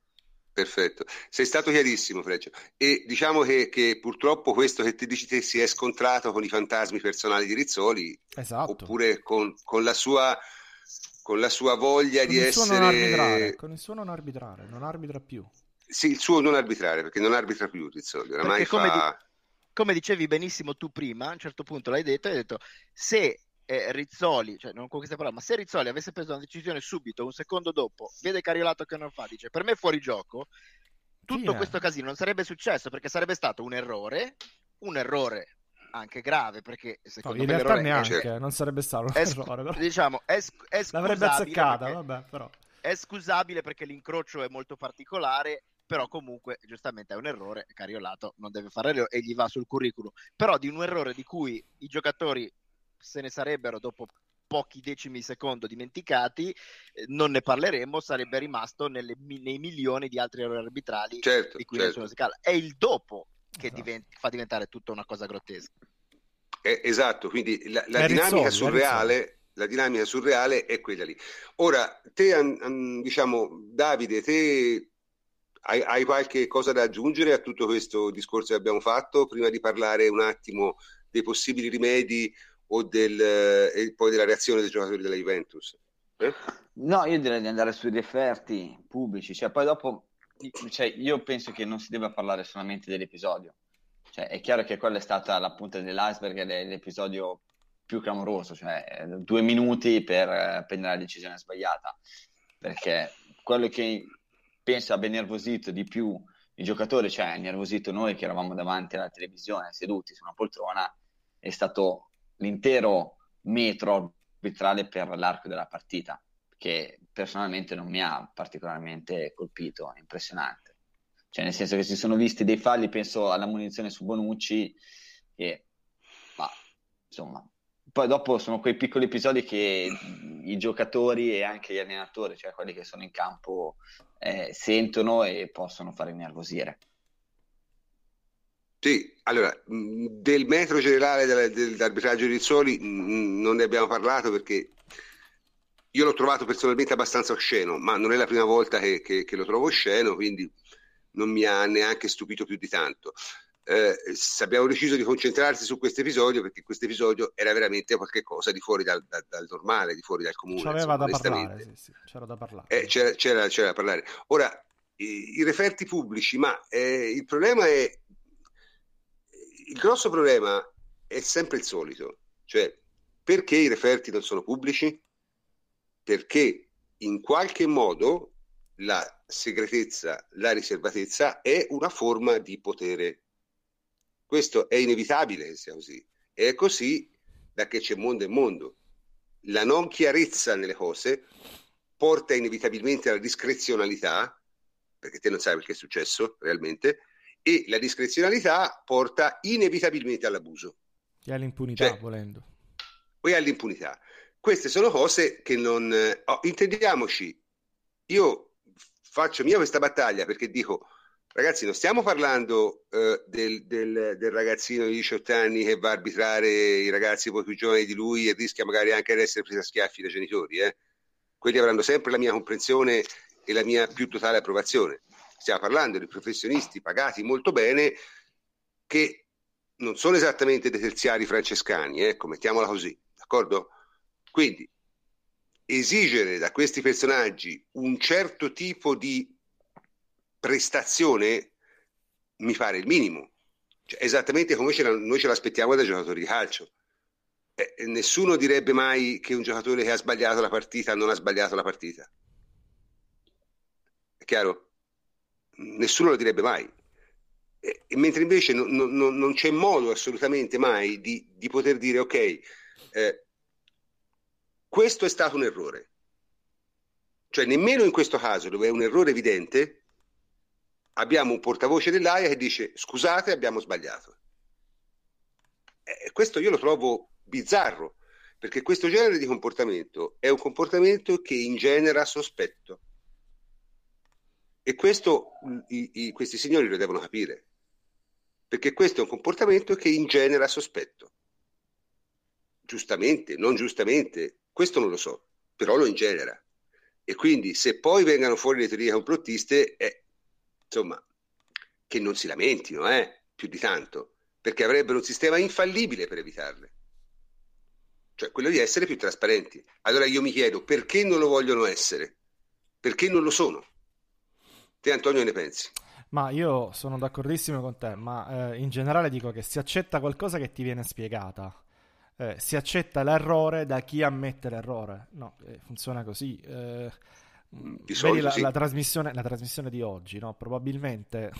Perfetto, sei stato chiarissimo Freccio e diciamo che, che, purtroppo questo che ti dici te si è scontrato con i fantasmi personali di Rizzoli esatto. oppure con, con, la sua, con, la sua, voglia con di essere... con il suo non arbitrare, non arbitra più. Sì, il suo non arbitrare perché non arbitra più Rizzoli, oramai come, fa... di, come dicevi benissimo tu prima, a un certo punto l'hai detto, hai detto se eh, Rizzoli, cioè non con queste parole, ma se Rizzoli avesse preso una decisione subito, un secondo dopo, vede Cariolato che non fa, dice per me è fuori gioco, tutto Fine. questo casino non sarebbe successo perché sarebbe stato un errore, un errore anche grave perché secondo no, me in realtà neanche, è... non sarebbe stato un è, errore. Però. Diciamo, è, è L'avrebbe azzeccata, perché... vabbè, però. È scusabile perché l'incrocio è molto particolare, però comunque giustamente è un errore, Cariolato non deve fare e gli va sul curriculum. Però di un errore di cui i giocatori se ne sarebbero dopo pochi decimi di secondo dimenticati, eh, non ne parleremo, sarebbe rimasto nelle, nei milioni di altri errori arbitrali certo, di cui certo. nessuno si cala. È il dopo che esatto. divent- fa diventare tutta una cosa grottesca. Eh, esatto, quindi la, la dinamica rizzoli, surreale la dinamica surreale è quella lì. Ora, te, an, an, diciamo, Davide, te hai, hai, qualche cosa da aggiungere a tutto questo discorso che abbiamo fatto prima di parlare un attimo dei possibili rimedi o del, eh, e poi della reazione dei giocatori della Juventus? Eh? No, io direi di andare sui referti pubblici, cioè poi dopo cioè, io penso che non si debba parlare solamente dell'episodio. Cioè, è chiaro che quella è stata la punta dell'iceberg l'episodio più clamoroso, cioè due minuti per eh, prendere la decisione sbagliata. Perché quello che penso abbia nervosito di più i giocatori, cioè nervosito noi che eravamo davanti alla televisione seduti su una poltrona, è stato l'intero metro arbitrale per l'arco della partita, che personalmente non mi ha particolarmente colpito, impressionante. Cioè, nel senso che si sono visti dei falli, penso alla munizione su Bonucci, che, ma, insomma, poi dopo sono quei piccoli episodi che i giocatori e anche gli allenatori, cioè quelli che sono in campo, eh, sentono e possono fare innervosire. Sì, allora, del metro generale del, dell'arbitraggio di Rizzoli non ne abbiamo parlato perché io l'ho trovato personalmente abbastanza osceno, ma non è la prima volta che, che, che lo trovo osceno, quindi non mi ha neanche stupito più di tanto. Eh, abbiamo deciso di concentrarsi su questo episodio perché questo episodio era veramente qualcosa di fuori dal, dal, dal normale, di fuori dal comune. C'aveva da parlare, sì, sì, c'era da parlare. Eh, c'era, c'era, c'era, da parlare. Ora, i, i referti pubblici, ma eh, il problema è il grosso problema è sempre il solito, cioè perché i referti non sono pubblici? Perché in qualche modo la segretezza, la riservatezza è una forma di potere. Questo è inevitabile che sia così. E è così da che c'è mondo e mondo. La non chiarezza nelle cose porta inevitabilmente alla discrezionalità, perché te non sai perché è successo realmente, e la discrezionalità porta inevitabilmente all'abuso. E all'impunità, cioè, volendo. E all'impunità. Queste sono cose che non... Oh, intendiamoci, io faccio mia questa battaglia perché dico, ragazzi, non stiamo parlando eh, del, del, del, ragazzino di 18 anni che va a arbitrare i ragazzi poi più giovani di lui e rischia magari anche di essere preso a schiaffi dai genitori. Eh? Quelli avranno sempre la mia comprensione e la mia più totale approvazione stiamo parlando di professionisti pagati molto bene che non sono esattamente dei terziari francescani, ecco, mettiamola così, d'accordo? Quindi esigere da questi personaggi un certo tipo di prestazione mi pare il minimo, cioè, esattamente come ce noi ce l'aspettiamo dai giocatori di calcio. eh, nessuno direbbe mai che un giocatore che ha sbagliato la partita non ha sbagliato la partita. È chiaro? Nessuno lo direbbe mai. E, e mentre invece no, no, no, non c'è modo assolutamente mai di, di poter dire ok, eh, questo è stato un errore. Cioè nemmeno in questo caso dove è un errore evidente abbiamo un portavoce dell'AIA che dice scusate abbiamo sbagliato. Eh, questo io lo trovo bizzarro, perché questo genere di comportamento è un comportamento che ingenera sospetto. E questo i, i, questi signori lo devono capire, perché questo è un comportamento che ingenera sospetto. Giustamente, non giustamente, questo non lo so, però lo ingenera. E quindi se poi vengano fuori le teorie complottiste, eh, insomma, che non si lamentino, eh, più di tanto, perché avrebbero un sistema infallibile per evitarle cioè quello di essere più trasparenti. Allora io mi chiedo perché non lo vogliono essere? Perché non lo sono? Te Antonio ne pensi? Ma io sono d'accordissimo con te, ma eh, in generale dico che si accetta qualcosa che ti viene spiegata. Eh, si accetta l'errore da chi ammette l'errore. No, eh, funziona così. Eh, di solito, vedi la, sì. la, trasmissione, la, trasmissione, di oggi, no? probabilmente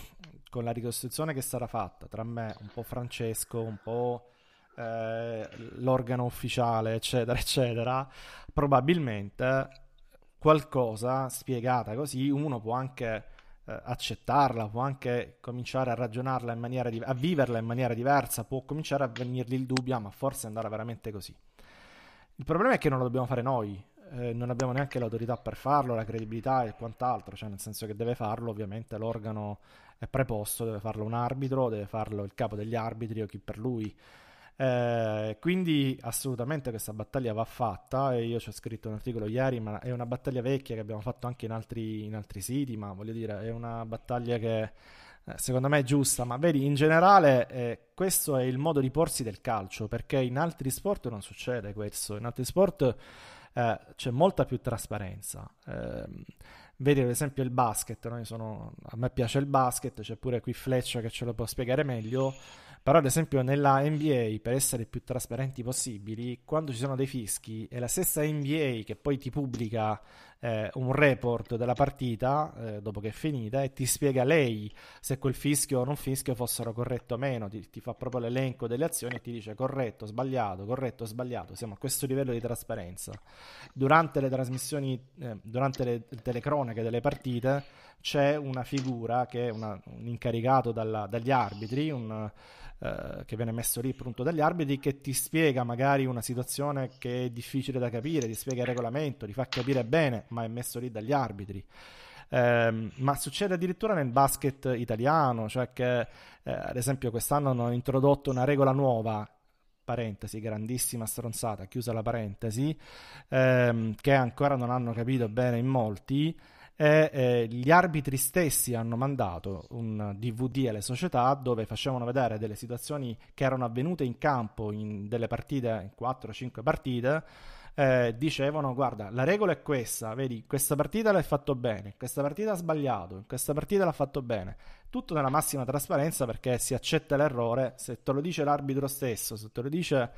con la ricostruzione che sarà fatta tra me, un po' Francesco, un po' eh, l'organo ufficiale, eccetera, eccetera, probabilmente qualcosa spiegata così uno può anche eh, accettarla, può anche cominciare a ragionarla in maniera di- a viverla in maniera diversa, può cominciare a venirgli il dubbio, ah, ma forse andrà veramente così. Il problema è che non lo dobbiamo fare noi, eh, non abbiamo neanche l'autorità per farlo, la credibilità e quant'altro, cioè nel senso che deve farlo ovviamente l'organo è preposto, deve farlo un arbitro, deve farlo il capo degli arbitri o chi per lui. Eh, quindi assolutamente questa battaglia va fatta io ci ho scritto un articolo ieri, ma è una battaglia vecchia che abbiamo fatto anche in altri, in altri siti, ma voglio dire, è una battaglia che eh, secondo me è giusta, ma vedi, in generale eh, questo è il modo di porsi del calcio, perché in altri sport non succede questo, in altri sport eh, c'è molta più trasparenza. Ehm, vedi ad esempio il basket, no? sono, a me piace il basket, c'è pure qui Fleccia che ce lo può spiegare meglio. Però, ad esempio, nella NBA, per essere più trasparenti possibili, quando ci sono dei fischi, è la stessa NBA che poi ti pubblica eh, un report della partita eh, dopo che è finita e ti spiega lei se quel fischio o non fischio fossero corretto o meno. Ti, ti fa proprio l'elenco delle azioni e ti dice corretto, sbagliato, corretto, sbagliato. Siamo a questo livello di trasparenza. Durante le trasmissioni, eh, durante le telecronache delle partite, c'è una figura che è una, un incaricato dalla, dagli arbitri, un eh, che viene messo lì appunto dagli arbitri che ti spiega magari una situazione che è difficile da capire, ti spiega il regolamento, ti fa capire bene, ma è messo lì dagli arbitri. Eh, ma succede addirittura nel basket italiano, cioè che eh, ad esempio quest'anno hanno introdotto una regola nuova parentesi, grandissima stronzata, chiusa la parentesi, ehm, che ancora non hanno capito bene in molti, e eh, gli arbitri stessi hanno mandato un DVD alle società dove facevano vedere delle situazioni che erano avvenute in campo in delle partite, 4-5 partite, eh, dicevano guarda la regola è questa, vedi questa partita l'hai fatto bene, questa partita ha sbagliato, questa partita l'ha fatto bene, tutto nella massima trasparenza perché si accetta l'errore, se te lo dice l'arbitro stesso, se te lo dice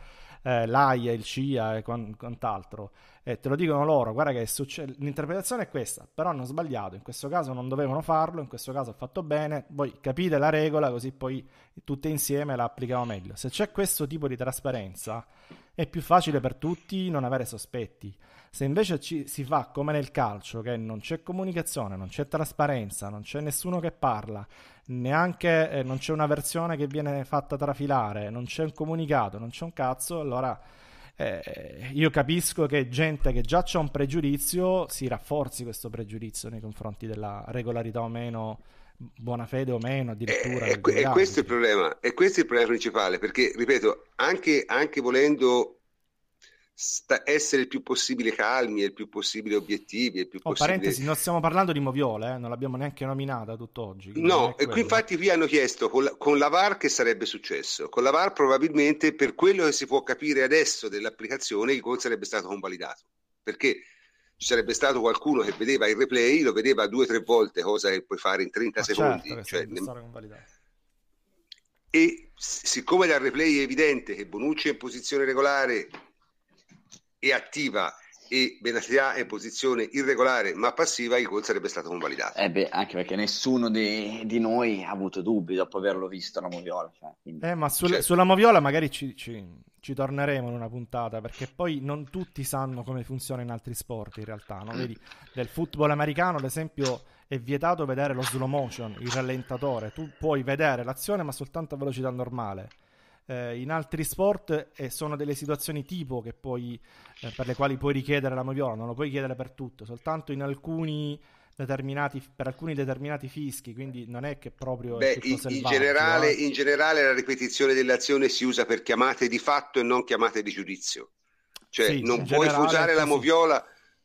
eh, l'AIA, il CIA e quant'altro, e te lo dicono loro, guarda che succe- l'interpretazione è questa, però hanno sbagliato, in questo caso non dovevano farlo, in questo caso ha fatto bene, voi capite la regola così poi tutte insieme la applichiamo meglio. Se c'è questo tipo di trasparenza è più facile per tutti non avere sospetti. Se invece ci, si fa come nel calcio, che non c'è comunicazione, non c'è trasparenza, non c'è nessuno che parla, neanche eh, non c'è una versione che viene fatta trafilare, non c'è un comunicato, non c'è un cazzo, allora eh, io capisco che gente che già ha un pregiudizio si rafforzi questo pregiudizio nei confronti della regolarità o meno buona fede o meno addirittura. E, e, e questo è il problema, e questo è il problema principale, perché ripeto, anche, anche volendo sta- essere il più possibile calmi e il più possibile obiettivi. Il più oh, possibile... parentesi, non stiamo parlando di Moviole, eh? non l'abbiamo neanche nominata tutt'oggi. No, e qui infatti qui hanno chiesto con la, con la VAR che sarebbe successo. Con la VAR probabilmente per quello che si può capire adesso dell'applicazione il gol sarebbe stato convalidato. Perché ci sarebbe stato qualcuno che vedeva il replay, lo vedeva due o tre volte, cosa che puoi fare in 30 Ma secondi. Certo cioè, ne... e siccome dal replay è evidente che Bonucci è in posizione regolare e attiva e Benatia è in posizione irregolare ma passiva, il gol sarebbe stato convalidato. Eh beh, anche perché nessuno di, di, noi ha avuto dubbi dopo averlo visto la Moviola. Cioè, quindi... eh, ma sul, certo. sulla Moviola magari ci, ci, ci, torneremo in una puntata perché poi non tutti sanno come funziona in altri sport in realtà. No? Vedi, del football americano, ad esempio, è vietato vedere lo slow motion, il rallentatore. Tu puoi vedere l'azione ma soltanto a velocità normale eh, in altri sport eh, sono delle situazioni tipo puoi, eh, per le quali puoi richiedere la moviola, non lo puoi chiedere per tutto, soltanto in alcuni per alcuni determinati fischi, quindi non è che proprio... Beh, in, in, generale, eh. in generale la ripetizione dell'azione si usa per chiamate di fatto e non chiamate di giudizio. Cioè sì, non puoi usare la moviola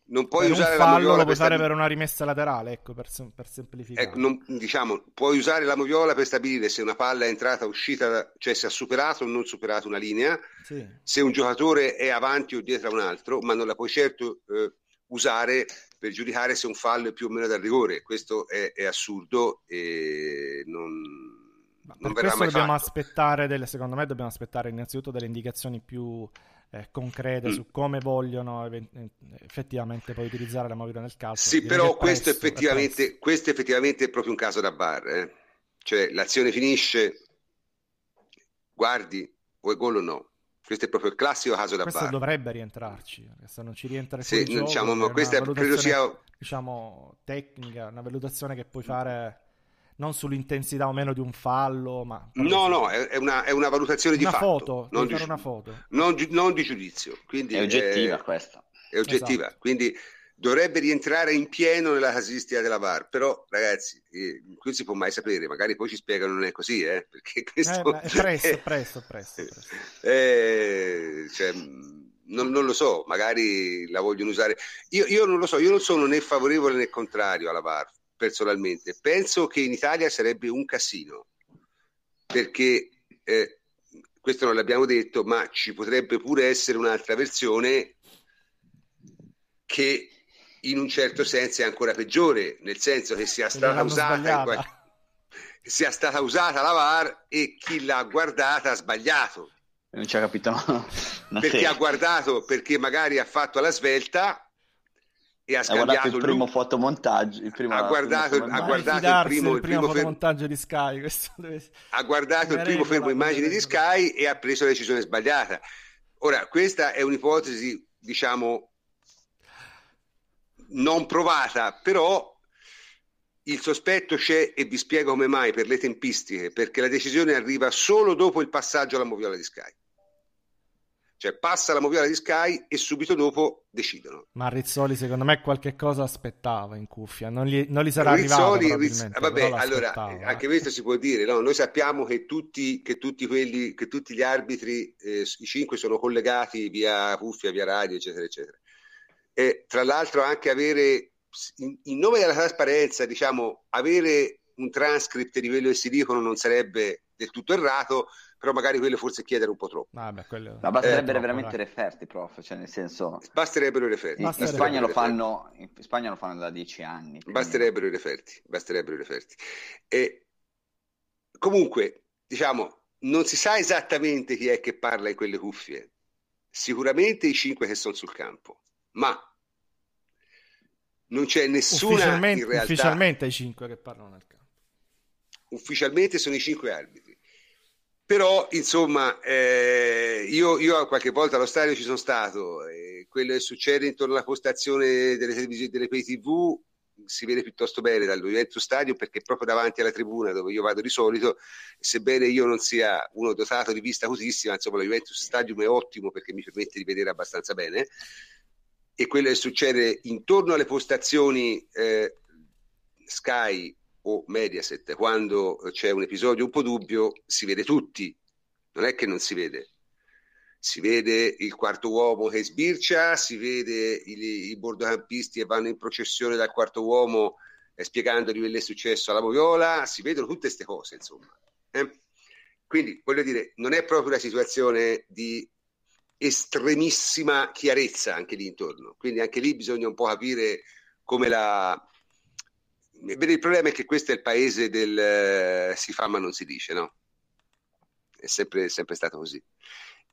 non puoi per usare un fallo, la moviola lo puoi usare per una rimessa laterale, ecco, per, per semplificare. Ecco, non, diciamo, puoi usare la moviola per stabilire se una palla è entrata o uscita, cioè se ha superato o non superato una linea, sì. se un giocatore è avanti o dietro a un altro, ma non la puoi certo eh, usare per giudicare se un fallo è più o meno dal rigore. Questo è, è assurdo e non, ma non verrà mai dobbiamo fatto. aspettare delle, secondo me dobbiamo aspettare innanzitutto delle indicazioni più eh, concrete mm. su come vogliono effettivamente poi utilizzare la movida nel calcio. Sì, però questo, presto, effettivamente, questo effettivamente è proprio un caso da bar. Eh? Cioè l'azione finisce, guardi, vuoi gol o no? Questo è proprio il classico caso da questo bar. Questo dovrebbe rientrarci, se non ci rientra sì, gioco, diciamo, ma questa credo sia diciamo tecnica, una valutazione che puoi fare non sull'intensità o meno di un fallo, ma... No, no, è una, è una valutazione una di fatto. Foto, non di, una foto. Non, non di giudizio. Quindi è oggettiva è, questa. È oggettiva, esatto. quindi dovrebbe rientrare in pieno nella casistica della VAR, però ragazzi, eh, qui si può mai sapere, magari poi ci spiegano non è così, eh, perché questo... Eh, è presto, presto, presto, presto. Eh, cioè, non, non, lo so, magari la vogliono usare. Io, io non lo so, io non sono né favorevole né contrario alla VAR, personalmente. Penso che in Italia sarebbe un casino, perché eh, questo non l'abbiamo detto, ma ci potrebbe pure essere un'altra versione che in un certo senso è ancora peggiore, nel senso che sia stata usata qualche... sia stata usata la VAR e chi l'ha guardata ha sbagliato. Non ci ha capito. Perché ha guardato, perché magari ha fatto la svelta e ha scambiato il primo lui. fotomontaggio il primo, ha guardato, il, ha guardato il primo, il primo fotomontaggio di Sky deve... ha guardato il primo fermo immagini di Sky e ha preso la decisione sbagliata ora questa è un'ipotesi diciamo non provata però il sospetto c'è e vi spiego come mai per le tempistiche perché la decisione arriva solo dopo il passaggio alla moviola di Sky cioè passa la moviola di Sky e subito dopo decidono. Ma Rizzoli secondo me qualche cosa aspettava in cuffia, non gli, non gli sarà Rizzoli, arrivato Rizz... Vabbè, allora, anche questo si può dire, no? noi sappiamo che tutti, che tutti, quelli, che tutti gli arbitri, eh, i cinque sono collegati via cuffia, via radio, eccetera, eccetera. E tra l'altro anche avere, in, in nome della trasparenza, diciamo, avere un transcript di quello che si dicono non sarebbe del tutto errato, però magari quello forse chiedere un po' troppo. Ah, beh, quello... Ma basterebbero eh, veramente dai. referti, prof, cioè nel senso... Basterebbero i referti. In, in, Spagna, lo fanno, in Spagna lo fanno da dieci anni. Basterebbero i referti, basterebbero i referti. E comunque, diciamo, non si sa esattamente chi è che parla in quelle cuffie. Sicuramente i cinque che sono sul campo, ma non c'è nessuna ufficialmente, in realtà... Ufficialmente i cinque che parlano nel campo. Ufficialmente sono i cinque arbitri. Però insomma eh, io, io, qualche volta allo stadio ci sono stato e quello che succede intorno alla postazione delle televisioni delle pay tv si vede piuttosto bene dal Juventus Stadium perché proprio davanti alla tribuna dove io vado di solito. Sebbene io non sia uno dotato di vista cosissima insomma lo Juventus Stadium è ottimo perché mi permette di vedere abbastanza bene e quello che succede intorno alle postazioni eh, Sky o Mediaset, quando c'è un episodio un po' dubbio, si vede tutti, non è che non si vede. Si vede il quarto uomo che sbircia, si vede i, i bordocampisti che vanno in processione dal quarto uomo eh, spiegandogli quello che è successo alla Moviola, si vedono tutte queste cose, insomma. Eh? Quindi, voglio dire, non è proprio una situazione di estremissima chiarezza anche lì intorno. Quindi anche lì bisogna un po' capire come la, Bene, il problema è che questo è il paese del eh, si fa ma non si dice, no? è sempre, sempre stato così.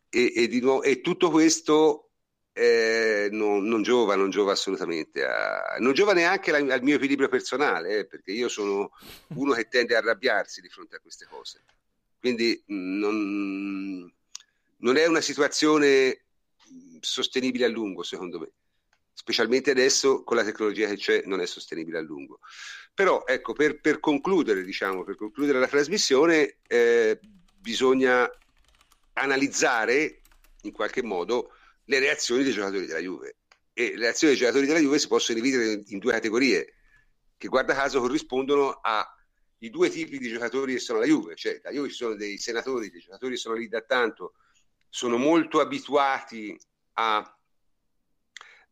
E, e, di nuovo, e tutto questo eh, non, non, giova, non giova assolutamente, a, non giova neanche la, al mio equilibrio personale, eh, perché io sono uno che tende a arrabbiarsi di fronte a queste cose. Quindi non, non è una situazione sostenibile a lungo, secondo me. Specialmente adesso con la tecnologia che c'è non è sostenibile a lungo. Però ecco, per, per concludere, diciamo, per concludere la trasmissione, eh, bisogna analizzare in qualche modo le reazioni dei giocatori della Juve. E le reazioni dei giocatori della Juve si possono dividere in due categorie, che guarda caso corrispondono ai due tipi di giocatori che sono la Juve. Cioè, la Juve ci sono dei senatori, dei giocatori che sono lì da tanto, sono molto abituati a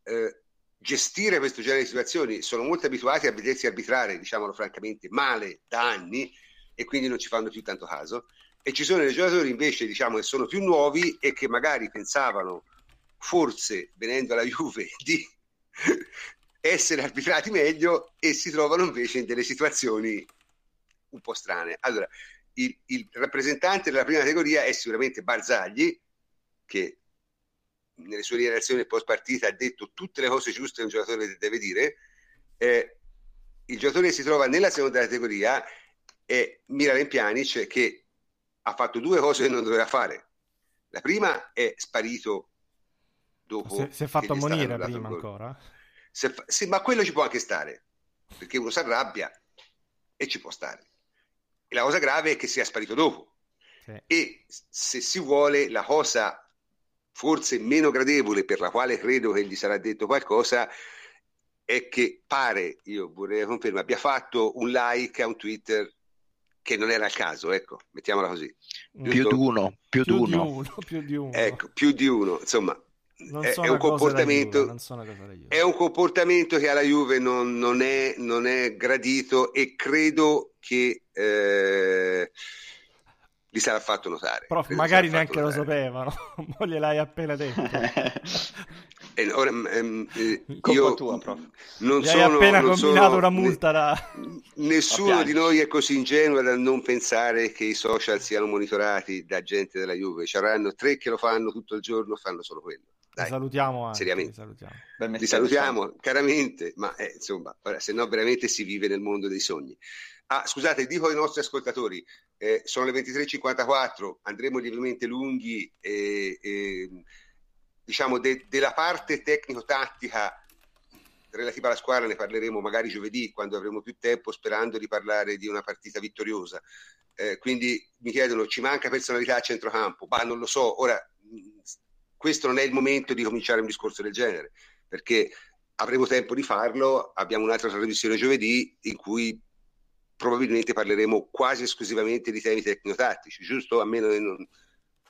eh, gestire questo genere di situazioni, sono molto abituati a vedersi arbitrare, diciamolo francamente, male da anni e quindi non ci fanno più tanto caso. E ci sono dei giocatori invece, diciamo, che sono più nuovi e che magari pensavano, forse venendo alla Juve, di essere arbitrati meglio e si trovano invece in delle situazioni un po' strane. Allora, il, il rappresentante della prima categoria è sicuramente Barzagli, che nelle sue dichiarazioni post partita ha detto tutte le cose giuste che un giocatore deve dire. Eh, il giocatore che si trova nella seconda categoria è Miralem Pjanic che ha fatto due cose che non doveva fare. La prima è sparito dopo. Si, si è fatto ammonire prima ancora. Fa... Sì, ma quello ci può anche stare perché uno si arrabbia e ci può stare. E la cosa grave è che sia sparito dopo. Sì. E se si vuole, la cosa forse meno gradevole, per la quale credo che gli sarà detto qualcosa, è che pare, io vorrei confermare, abbia fatto un like a un Twitter che non era il caso, ecco, mettiamola così. Più di uno, più, più di uno. uno. Più di uno. Ecco, più di uno, insomma. È, è, un comportamento, Juve, è un comportamento che alla Juve non, non, è, non è, gradito e credo che eh, gli sarà fatto notare. Prof, magari neanche lo sapevano, mo gliel'hai appena detto. eh, ora, ehm, eh, io tua, prof. non Gli sono, hai appena non combinato sono, una multa da... Nessuno di noi è così ingenuo da non pensare che i social siano monitorati da gente della Juve. Ci avranno tre che lo fanno tutto il giorno, fanno solo quello. Dai, salutiamo anche, seriamente. salutiamo. Li salutiamo caramente, ma eh, insomma, se no veramente si vive nel mondo dei sogni. Ah, scusate, dico ai nostri ascoltatori, eh, sono le 23.54, andremo lievemente lunghi e, e diciamo de, della parte tecnico-tattica relativa alla squadra ne parleremo magari giovedì quando avremo più tempo sperando di parlare di una partita vittoriosa. Eh, quindi mi chiedono ci manca personalità a centrocampo, ma non lo so, ora questo non è il momento di cominciare un discorso del genere perché avremo tempo di farlo, abbiamo un'altra trasmissione giovedì in cui probabilmente parleremo quasi esclusivamente di temi tecnico-tattici, giusto? A meno che non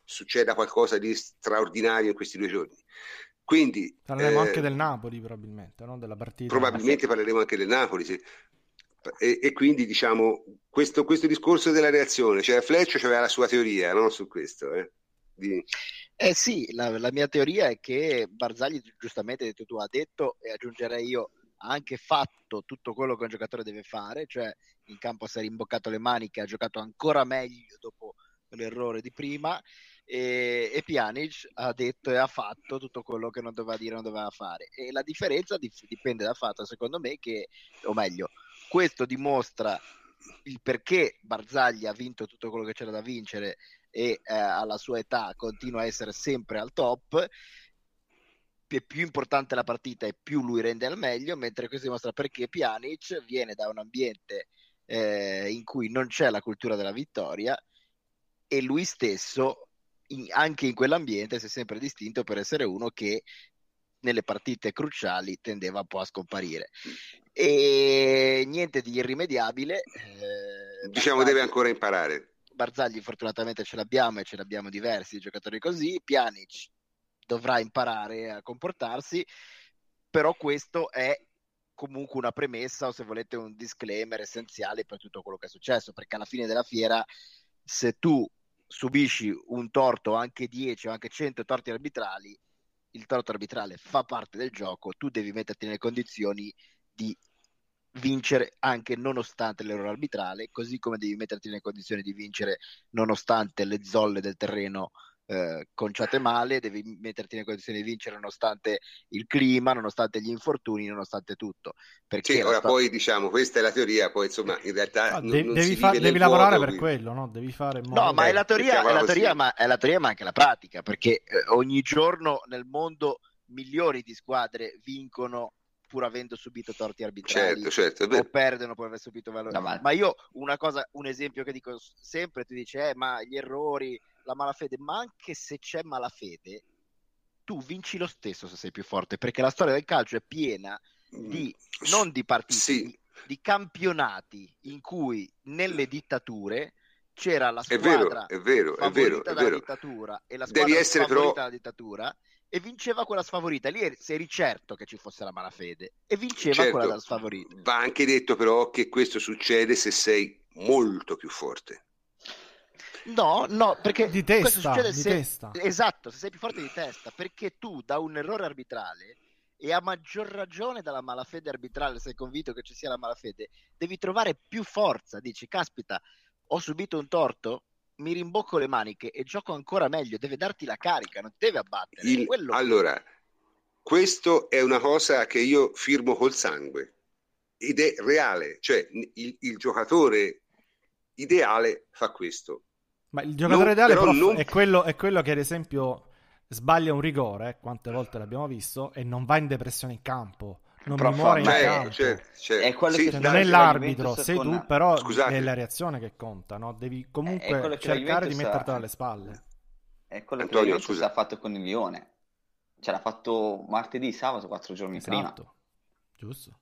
succeda qualcosa di straordinario in questi due giorni. Quindi, parleremo eh, anche del Napoli, probabilmente, no? della partita. Probabilmente parleremo anche del Napoli, sì. E, e, quindi diciamo questo, questo, discorso della reazione, cioè Fletcher aveva la sua teoria no? su questo. Eh? Di... eh sì, la, la, mia teoria è che Barzagli, giustamente detto tu, ha detto, e aggiungerei io, ha anche fatto tutto quello che un giocatore deve fare, cioè in campo si è rimboccato le maniche, ha giocato ancora meglio dopo l'errore di prima e, e Pjanic ha detto e ha fatto tutto quello che non doveva dire, non doveva fare. E la differenza dif- dipende dal fatto secondo me che, o meglio, questo dimostra il perché Barzagli ha vinto tutto quello che c'era da vincere e eh, alla sua età continua a essere sempre al top più importante la partita e più lui rende al meglio, mentre questo dimostra perché Pjanic viene da un ambiente eh, in cui non c'è la cultura della vittoria e lui stesso in, anche in quell'ambiente si è sempre distinto per essere uno che nelle partite cruciali tendeva un po' a scomparire. E niente di irrimediabile eh, diciamo Barzagli, deve ancora imparare. Barzagli fortunatamente ce l'abbiamo e ce l'abbiamo diversi giocatori così. Pjanic dovrà imparare a comportarsi però questo è comunque una premessa o se volete un disclaimer essenziale per tutto quello che è successo, perché alla fine della fiera se tu subisci un torto, anche 10 o anche 100 torti arbitrali, il torto arbitrale fa parte del gioco, tu devi metterti nelle condizioni di vincere anche nonostante l'errore arbitrale, così come devi metterti nelle condizioni di vincere nonostante le zolle del terreno eh, conciate male, devi metterti nelle condizioni di vincere nonostante il clima, nonostante gli infortuni, nonostante tutto. Perché sì, ora sta... poi diciamo, questa è la teoria, poi insomma in realtà no, non, non devi, fa- devi lavorare per quindi... quello, no? Devi fare No, ma è la teoria, è la teoria, ma, è la teoria ma anche la pratica, perché eh, ogni giorno nel mondo milioni di squadre vincono pur avendo subito torti arbitrali certo, certo, o perdono pur aver subito valore. No, ma... io una cosa, un esempio che dico sempre, tu dici, eh, ma gli errori, la malafede, ma anche se c'è malafede, tu vinci lo stesso se sei più forte, perché la storia del calcio è piena di, mm, non di partite, sì. di, di campionati in cui nelle dittature c'era la squadra è vero, è vero, è vero, è vero. dittatura e la squadra Devi essere però... dalla dittatura e vinceva quella sfavorita. Lì sei certo che ci fosse la malafede e vinceva certo, quella sfavorita. Va anche detto però che questo succede se sei molto più forte. No, no, perché di testa, succede di se... testa. Esatto, se sei più forte di testa, perché tu da un errore arbitrale e a maggior ragione dalla malafede arbitrale, sei convinto che ci sia la malafede, devi trovare più forza, dici, caspita, ho subito un torto, mi rimbocco le maniche e gioco ancora meglio, deve darti la carica, non deve abbattere. Il, allora, questo è una cosa che io firmo col sangue ed è reale, cioè il, il giocatore ideale fa questo. Ma il giocatore non, ideale prof, non... è, quello, è, quello, che ad esempio sbaglia un rigore, quante volte l'abbiamo visto, e non va in depressione in campo non mi muore in campo. C'è, c'è. È quello sì, che non è l'arbitro, sei tu, però Scusate. è la reazione che conta, no? Devi comunque cercare di metterti alle spalle. È quello Antonio, che ha fatto con il Lione. Ce l'ha fatto martedì, sabato, quattro giorni esatto. prima. Giusto.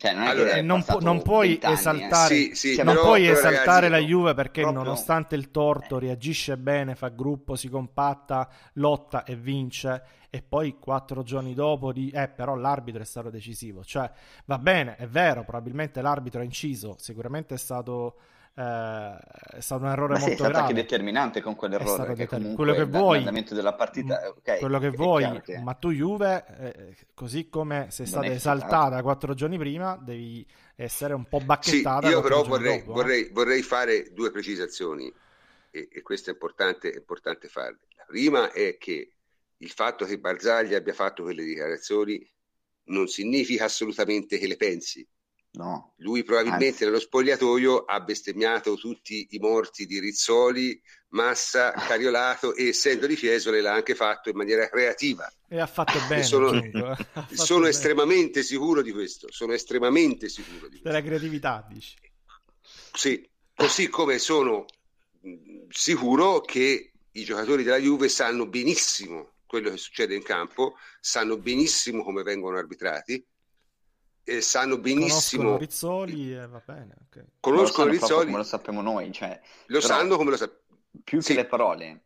Cioè, non, allora, non, pu- non, puoi anni, esaltare, eh. sì, sì, cioè, non però, puoi esaltare ragazzi, la Juve perché proprio... nonostante il torto reagisce bene, fa gruppo, si compatta, lotta e vince e poi quattro giorni dopo di eh però l'arbitro è stato decisivo. Cioè va bene, è vero, probabilmente l'arbitro ha inciso, sicuramente è stato eh, è stato un errore Ma molto sì, è stato grave. anche determinante con quell'errore che deter- quello che vuoi della partita mm, okay, quello che vuoi che... ma tu Juve eh, così come sei stata esaltata quattro giorni prima devi essere un po' bacchettata sì, io però vorrei, dopo, vorrei, no? vorrei, fare due precisazioni e, e questo è importante, è importante farle la prima è che il fatto che Barzagli abbia fatto quelle dichiarazioni non significa assolutamente che le pensi No. Lui probabilmente Anzi. nello spogliatoio ha bestemmiato tutti i morti di Rizzoli, Massa, Cariolato e essendo di Fiesole l'ha anche fatto in maniera creativa. E ha fatto bene. sono, fatto sono bene. estremamente sicuro di questo. Sono estremamente sicuro di questo. Della creatività, dici? Sì, così come sono sicuro che i giocatori della Juve sanno benissimo quello che succede in campo, sanno benissimo come vengono arbitrati eh, sanno benissimo. Conoscono Rizzoli e va bene. Okay. Conoscono lo Rizzoli. Come lo sappiamo noi. Cioè, lo sanno come lo sappiamo. Più sì. che le parole,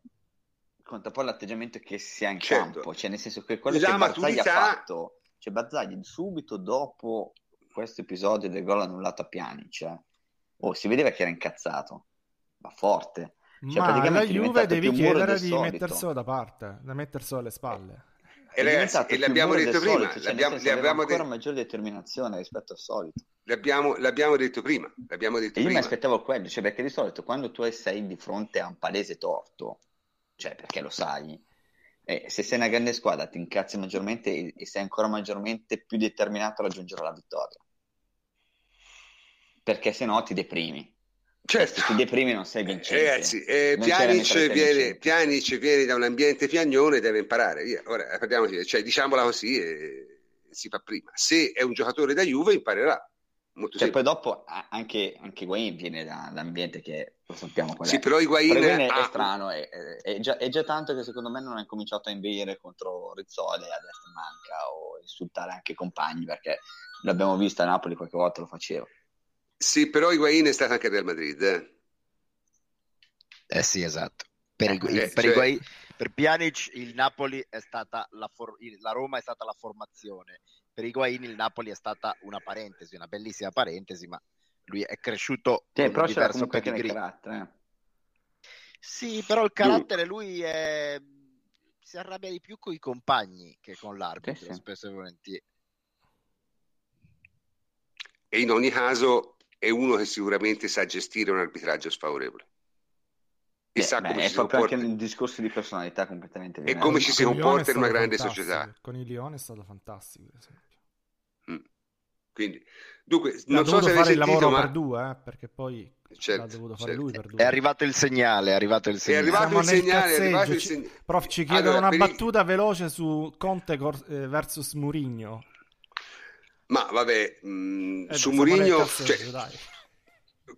conta poi l'atteggiamento che si ha in certo. campo. Cioè, nel senso che quello La che Bazzagli ha fatto, cioè Bazzagli subito dopo questo episodio del gol annullato a Piani, cioè, oh, si vedeva che era incazzato, ma forte. Cioè, ma la Juve devi chiedere di metterselo da parte, da metterselo alle spalle. E, ragazzi, e l'abbiamo detto prima, solito, cioè l'abbiamo, l'abbiamo ancora detto... maggiore determinazione rispetto al solito. L'abbiamo, l'abbiamo detto prima, l'abbiamo detto e io prima. mi aspettavo quello, cioè perché di solito quando tu sei di fronte a un palese torto, cioè perché lo sai, eh, se sei una grande squadra ti incazzi maggiormente e, e sei ancora maggiormente più determinato a raggiungere la vittoria. Perché se no ti deprimi. Certo. Se ti deprimi non sei vincente. Ragazzi, eh, Pjanic, viene, Pjanic viene da un ambiente piagnone e deve imparare. Via. Ora, parliamoci, cioè, diciamola così e si fa prima. Se è un giocatore da Juve imparerà. Molto cioè, poi dopo anche, anche Higuain viene da un ambiente che lo sappiamo qual è. Sì, però Higuain, è, ha... è, strano, è, è, già, è, già, tanto che secondo me non ha cominciato a inveire contro Rizzoli a destra manca o insultare anche i compagni perché l'abbiamo visto a Napoli qualche volta lo faceva. Sì, però Higuain è stato anche Real Madrid. Eh, eh sì, esatto. Per, eh, il, per, cioè... Higuain, per Pjanic il Napoli è stata la, for- la Roma è stata la formazione. Per Higuain il Napoli è stata una parentesi, una bellissima parentesi, ma lui è cresciuto sì, con un diverso pedigree. Eh. Sì, però il carattere lui è... si arrabbia di più con i compagni che con l'arbitro, sì, sì. spesso e volentieri. e in ogni caso è uno che sicuramente sa gestire un arbitraggio sfavorevole. E sa beh, come è si proprio comporta. anche un discorso di personalità completamente diverso. E come ci si comporta in una grande società. Con il Lione è stato fantastico, per esempio. Mm. Quindi, dunque, non so se il lavoro ma... per due, eh, perché poi certo, l'ha dovuto fare certo. lui per due. È arrivato il segnale, è arrivato il segnale. È arrivato il segnale, è arrivato il segnale. Prof, ci chiedono allora, una battuta i... veloce su Conte eh, versus Murigno. Ma vabbè, mh, mm, eh, su Murigno... Cioè,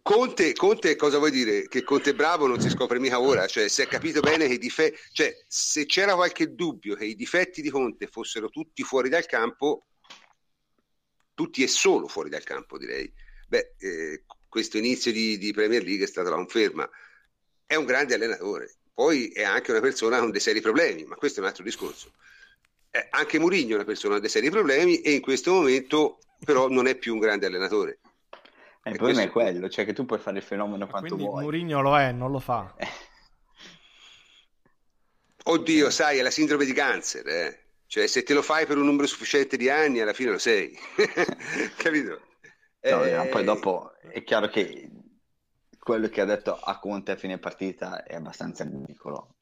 Conte, Conte, cosa vuoi dire? Che Conte bravo non si scopre mica ora, cioè si è capito bene che i difetti, cioè se c'era qualche dubbio che i difetti di Conte fossero tutti fuori dal campo, tutti e solo fuori dal campo direi, beh, eh, questo inizio di, di, Premier League è stata la conferma. È un grande allenatore, poi è anche una persona con dei seri problemi, ma questo è un altro discorso. Eh, anche Mourinho è una persona dei seri problemi e in questo momento però non è più un grande allenatore eh, il problema è quello, cioè che tu puoi fare il fenomeno quanto quindi vuoi. Mourinho lo è, non lo fa. Eh. Oddio, sai, è la sindrome di cancer, eh. Cioè, se te lo fai per un numero sufficiente di anni, alla fine lo sei. Capito? No, eh... no, poi dopo è chiaro che quello che ha detto a Conte a fine partita è abbastanza ridicolo.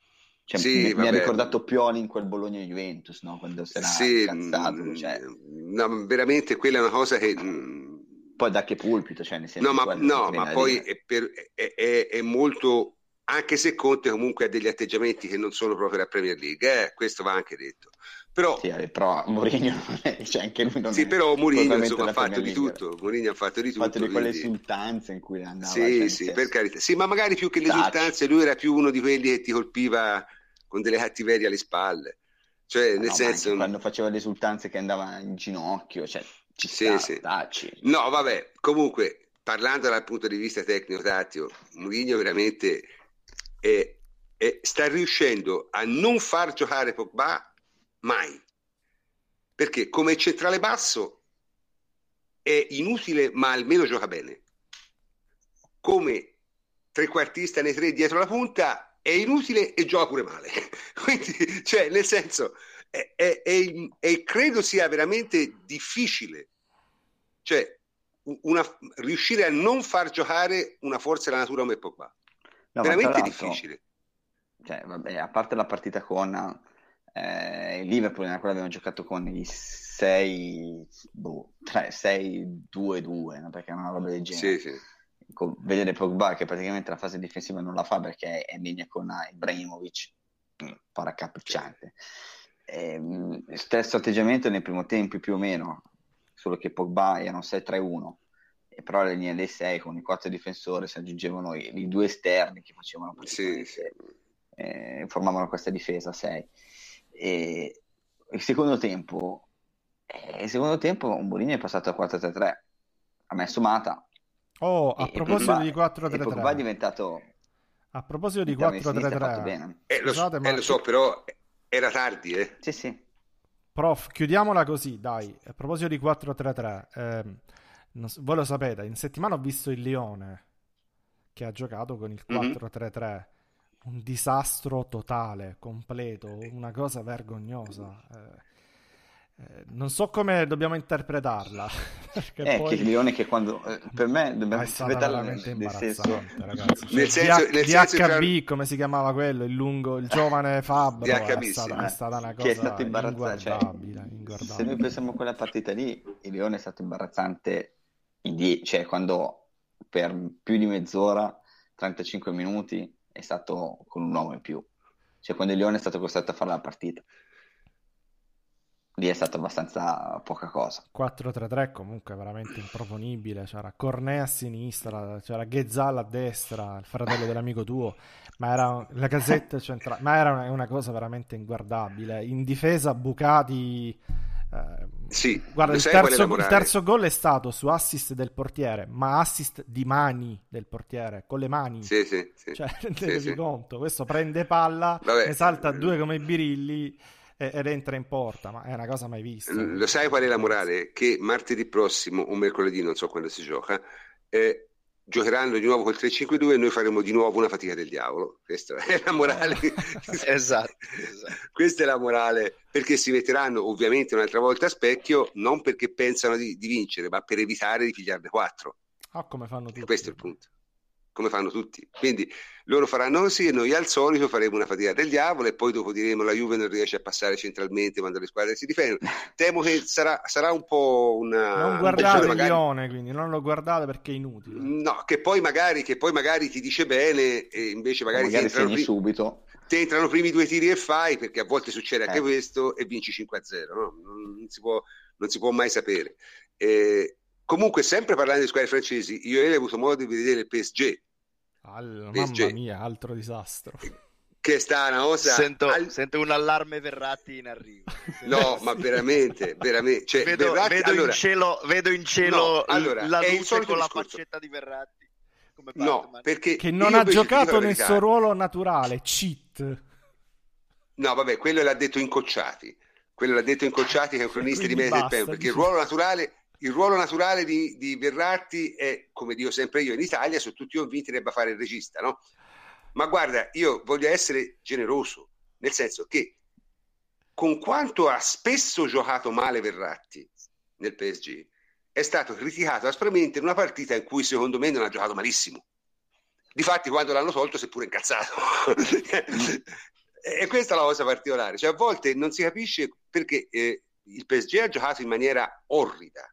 Cioè, sì, mi, mi, ha ricordato Pioli in quel Bologna-Juventus, no? Quando si era sì, incazzato. Mm, cioè... No, veramente quella è una cosa che mm, poi da che pulpito, cioè nel senso No, ma, no, ma poi è, per, è, è, è, molto, anche se Conte comunque ha degli atteggiamenti che non sono proprio la Premier League, eh, questo va anche detto. Però, sì, però Mourinho cioè anche lui non sì, però Mourinho insomma, ha fatto di tutto. Mourinho ha fatto di tutto. Ha fatto di quelle quindi... esultanze in cui andava. Sì, cioè, sì, per carità. Sì, ma magari più che le esultanze, lui era più uno di quelli che ti colpiva con delle cattiverie alle spalle. Cioè, nel no, senso... Quando faceva le esultanze che andava in ginocchio, cioè ci sì, sì. No, vabbè, comunque, parlando dal punto di vista tecnico-tattico, Mourinho veramente è, è, sta riuscendo a non far giocare Pogba mai. Perché come centrale basso è inutile, ma almeno gioca bene. Come trequartista nei tre dietro la punta è inutile e gioca pure male. Quindi, cioè, nel senso, è, è, è, credo sia veramente difficile, cioè una, riuscire a non far giocare una forza della natura come Pogba. No, veramente difficile. Cioè, vabbè, a parte la partita con eh, il Liverpool, nella quale abbiamo giocato con i 6 boh, 6 2 2 no? perché è una roba del genere. Sì, sì. Con, vedere Pogba che praticamente la fase difensiva non la fa perché è in linea con Ibrahimovic, mm, paraccapricciante. Sì eh, stesso atteggiamento nel primo tempo più o meno, solo che Pogba erano 6-3-1 e però alla linea dei 6 con i quattro difensori si aggiungevano i, i due esterni che facevano sì, sì. Eh, formavano questa difesa 6 e il secondo tempo eh, il secondo tempo un Bolini è passato a 4-3-3 ha messo Mata oh a proposito Pogba, di 4-3-3 Pogba è diventato a proposito di 4-3-3 eh, lo, so, eh, lo so però era tardi, eh? Sì, sì. Prof, chiudiamola così, dai. A proposito di 4-3-3, ehm, non, voi lo sapete, in settimana ho visto il Lione che ha giocato con il 4-3-3. Mm-hmm. Un disastro totale, completo, una cosa vergognosa. Eh, eh, non so come dobbiamo interpretarla. Eh, poi... che Lione che quando eh, per me dobbiamo interpretarla nel, nel senso ragazzi. Cioè, nel senso, nel senso DHB cioè... come si chiamava quello il lungo il giovane Fabro DHB, è, stata, è stata una cosa che è stato imbarazzante cioè, se noi pensiamo a quella partita lì il Lione è stato imbarazzante in die- cioè quando per più di mezz'ora 35 minuti è stato con un uomo in più cioè quando il Lione è stato costretto a fare la partita lì è stato abbastanza poca cosa. 4-3-3 comunque veramente improponibile, c'era Cornea a sinistra, c'era Ghezzal a destra, il fratello dell'amico tuo, ma era la casetta centrale, ma era una, cosa veramente inguardabile. In difesa Bucati... Eh, sì, guarda, il terzo, il terzo, gol è stato su assist del portiere, ma assist di mani del portiere, con le mani. Sì, sì, sì. Cioè, rendetevi sì, conto, questo prende palla, Vabbè. ne salta due come i birilli ed entra in porta, ma è una cosa mai vista. Lo sai qual è la morale? Che martedì prossimo o mercoledì, non so quando si gioca, eh, giocheranno di nuovo col 3-5-2 e noi faremo di nuovo una fatica del diavolo. Questa è la morale. esatto, esatto. Questa è la morale perché si metteranno ovviamente un'altra volta a specchio, non perché pensano di, di vincere, ma per evitare di pigliarne 4. Ah, come fanno tutti. questo è il punto come fanno tutti. Quindi loro faranno così e noi al solito faremo una fatica del diavolo e poi dopo diremo la Juve non riesce a passare centralmente quando le squadre si difendono. Temo che sarà, sarà un po' una... Non guardate magari... Lione, quindi non lo guardate perché è inutile. No, che poi magari, che poi magari ti dice bene e invece magari, magari ti entrano pri- subito. Ti entrano i primi due tiri e fai perché a volte succede anche eh. questo e vinci 5-0. No? Non, si può, non si può mai sapere. Eh, Comunque, sempre parlando di squadre francesi, io ho avuto modo di vedere il PSG. All... PSG. Mamma mia, altro disastro. Che sta una cosa. Sento, al... sento un allarme Verratti in arrivo. No, ma veramente, veramente. Cioè, vedo, Verratti, vedo, allora... in cielo, vedo in cielo no, allora, la luce con la faccetta di Verratti. no, perché che non ha giocato nel suo ruolo naturale, cheat. No, vabbè, quello l'ha detto Incocciati. Quello l'ha detto Incocciati che è un cronista di Mese del Tempo, perché il ruolo naturale il ruolo naturale di, di, Verratti è, come dico sempre io in Italia, su tutti convinti debba fare il regista, no? Ma guarda, io voglio essere generoso, nel senso che con quanto ha spesso giocato male Verratti nel PSG, è stato criticato aspramente in una partita in cui secondo me non ha giocato malissimo. Difatti quando l'hanno tolto si è pure incazzato. e questa è la cosa particolare. Cioè, a volte non si capisce perché eh, il PSG ha giocato in maniera orrida,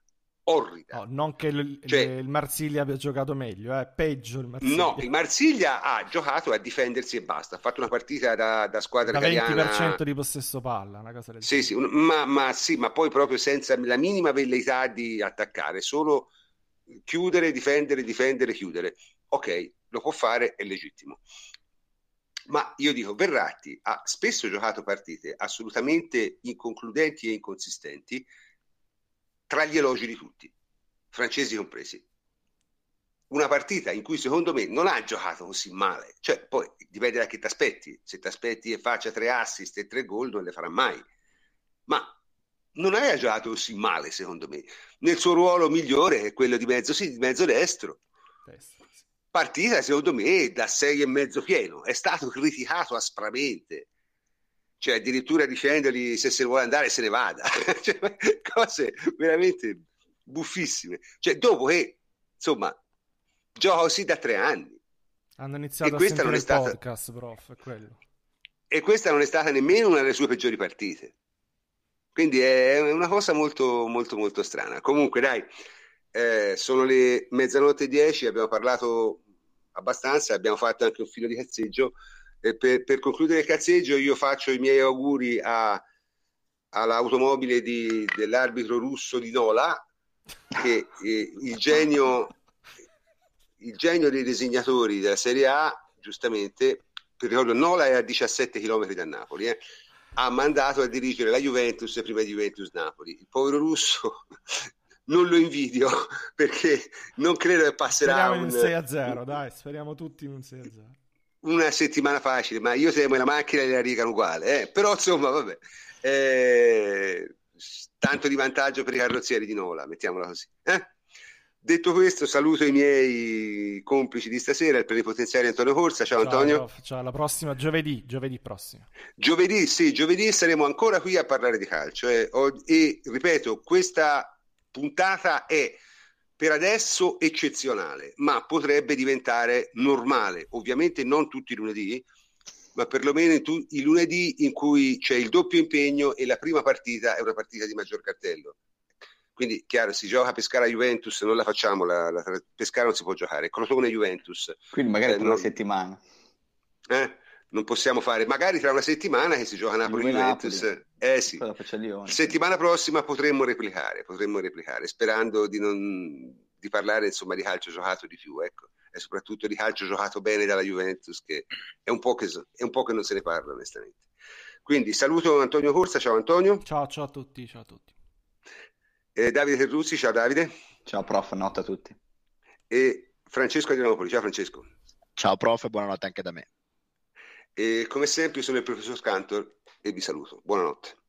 orrida. No, non che il, cioè, il Marsiglia abbia giocato meglio, è eh? peggio il Marsiglia. No, il Marsiglia ha giocato a difendersi e basta. Ha fatto una partita da, da squadra da italiana. 20% di possesso palla, una cosa del sì, sì, un, ma, ma, sì, ma poi proprio senza la minima velleità di attaccare, solo chiudere, difendere, difendere, chiudere. Ok, lo può fare, è legittimo. Ma io dico, Verratti ha spesso giocato partite assolutamente inconcludenti e inconsistenti tra gli elogi di tutti, francesi compresi. Una partita in cui secondo me non ha giocato così male, cioè poi dipende da che ti aspetti, se ti aspetti che faccia tre assist e tre gol non le farà mai, ma non ha giocato così male secondo me, nel suo ruolo migliore è quello di mezzo, sì, di mezzo destro. Partita secondo me da sei e mezzo pieno, è stato criticato aspramente, cioè addirittura dicendogli se se vuole andare se ne vada, cioè, cose veramente buffissime. Cioè, dopo che, insomma, gioca così da tre anni. Hanno iniziato e a sentire non è stata... podcast, prof. E questa non è stata nemmeno una delle sue peggiori partite. Quindi è una cosa molto, molto, molto strana. Comunque, dai, eh, sono le mezzanotte e dieci, abbiamo parlato abbastanza, abbiamo fatto anche un filo di cazzeggio per, per, concludere il cazzeggio io faccio i miei auguri a, all'automobile di, dell'arbitro russo di Nola che eh, il, genio, il genio dei disegnatori della Serie A giustamente per ricordo Nola è a 17 km da Napoli eh, ha mandato a dirigere la Juventus prima di Juventus-Napoli il povero russo non lo invidio perché non credo che passerà speriamo un... in 6 a 0 dai speriamo tutti in un 6 a 0 una settimana facile, ma io temo la macchina e la rigano uguale, eh? però insomma, vabbè, eh, tanto di vantaggio per i carrozzieri di Nola, mettiamola così. Eh? Detto questo, saluto i miei complici di stasera, il plenipotenziario Antonio Corsa. Ciao, ciao Antonio. Ciao, alla prossima giovedì, giovedì prossimo. Giovedì, sì, giovedì saremo ancora qui a parlare di calcio. Eh? E ripeto, questa puntata è per adesso eccezionale, ma potrebbe diventare normale, ovviamente non tutti i lunedì, ma perlomeno tu- i lunedì in cui c'è il doppio impegno e la prima partita è una partita di maggior cartello. Quindi, chiaro, si gioca a Pescara Juventus, non la facciamo, la, la, Pescara non si può giocare, Crotone Juventus. Quindi magari eh, tra non... una settimana. Eh? Non possiamo fare, magari tra una settimana che si gioca Napoli-Juventus, eh sì, settimana prossima potremmo replicare, potremmo replicare, sperando di, non, di parlare insomma di calcio giocato di più, ecco, e soprattutto di calcio giocato bene dalla Juventus, che è un po' che, è un po che non se ne parla onestamente. Quindi saluto Antonio Corsa, ciao Antonio. Ciao, ciao a tutti, ciao a tutti. Eh, Davide Terruzzi, ciao Davide. Ciao prof, notte a tutti. E Francesco Adrianopoli, ciao Francesco. Ciao prof, buonanotte anche da me. E come sempre sono il professor Cantor e vi saluto. Buonanotte.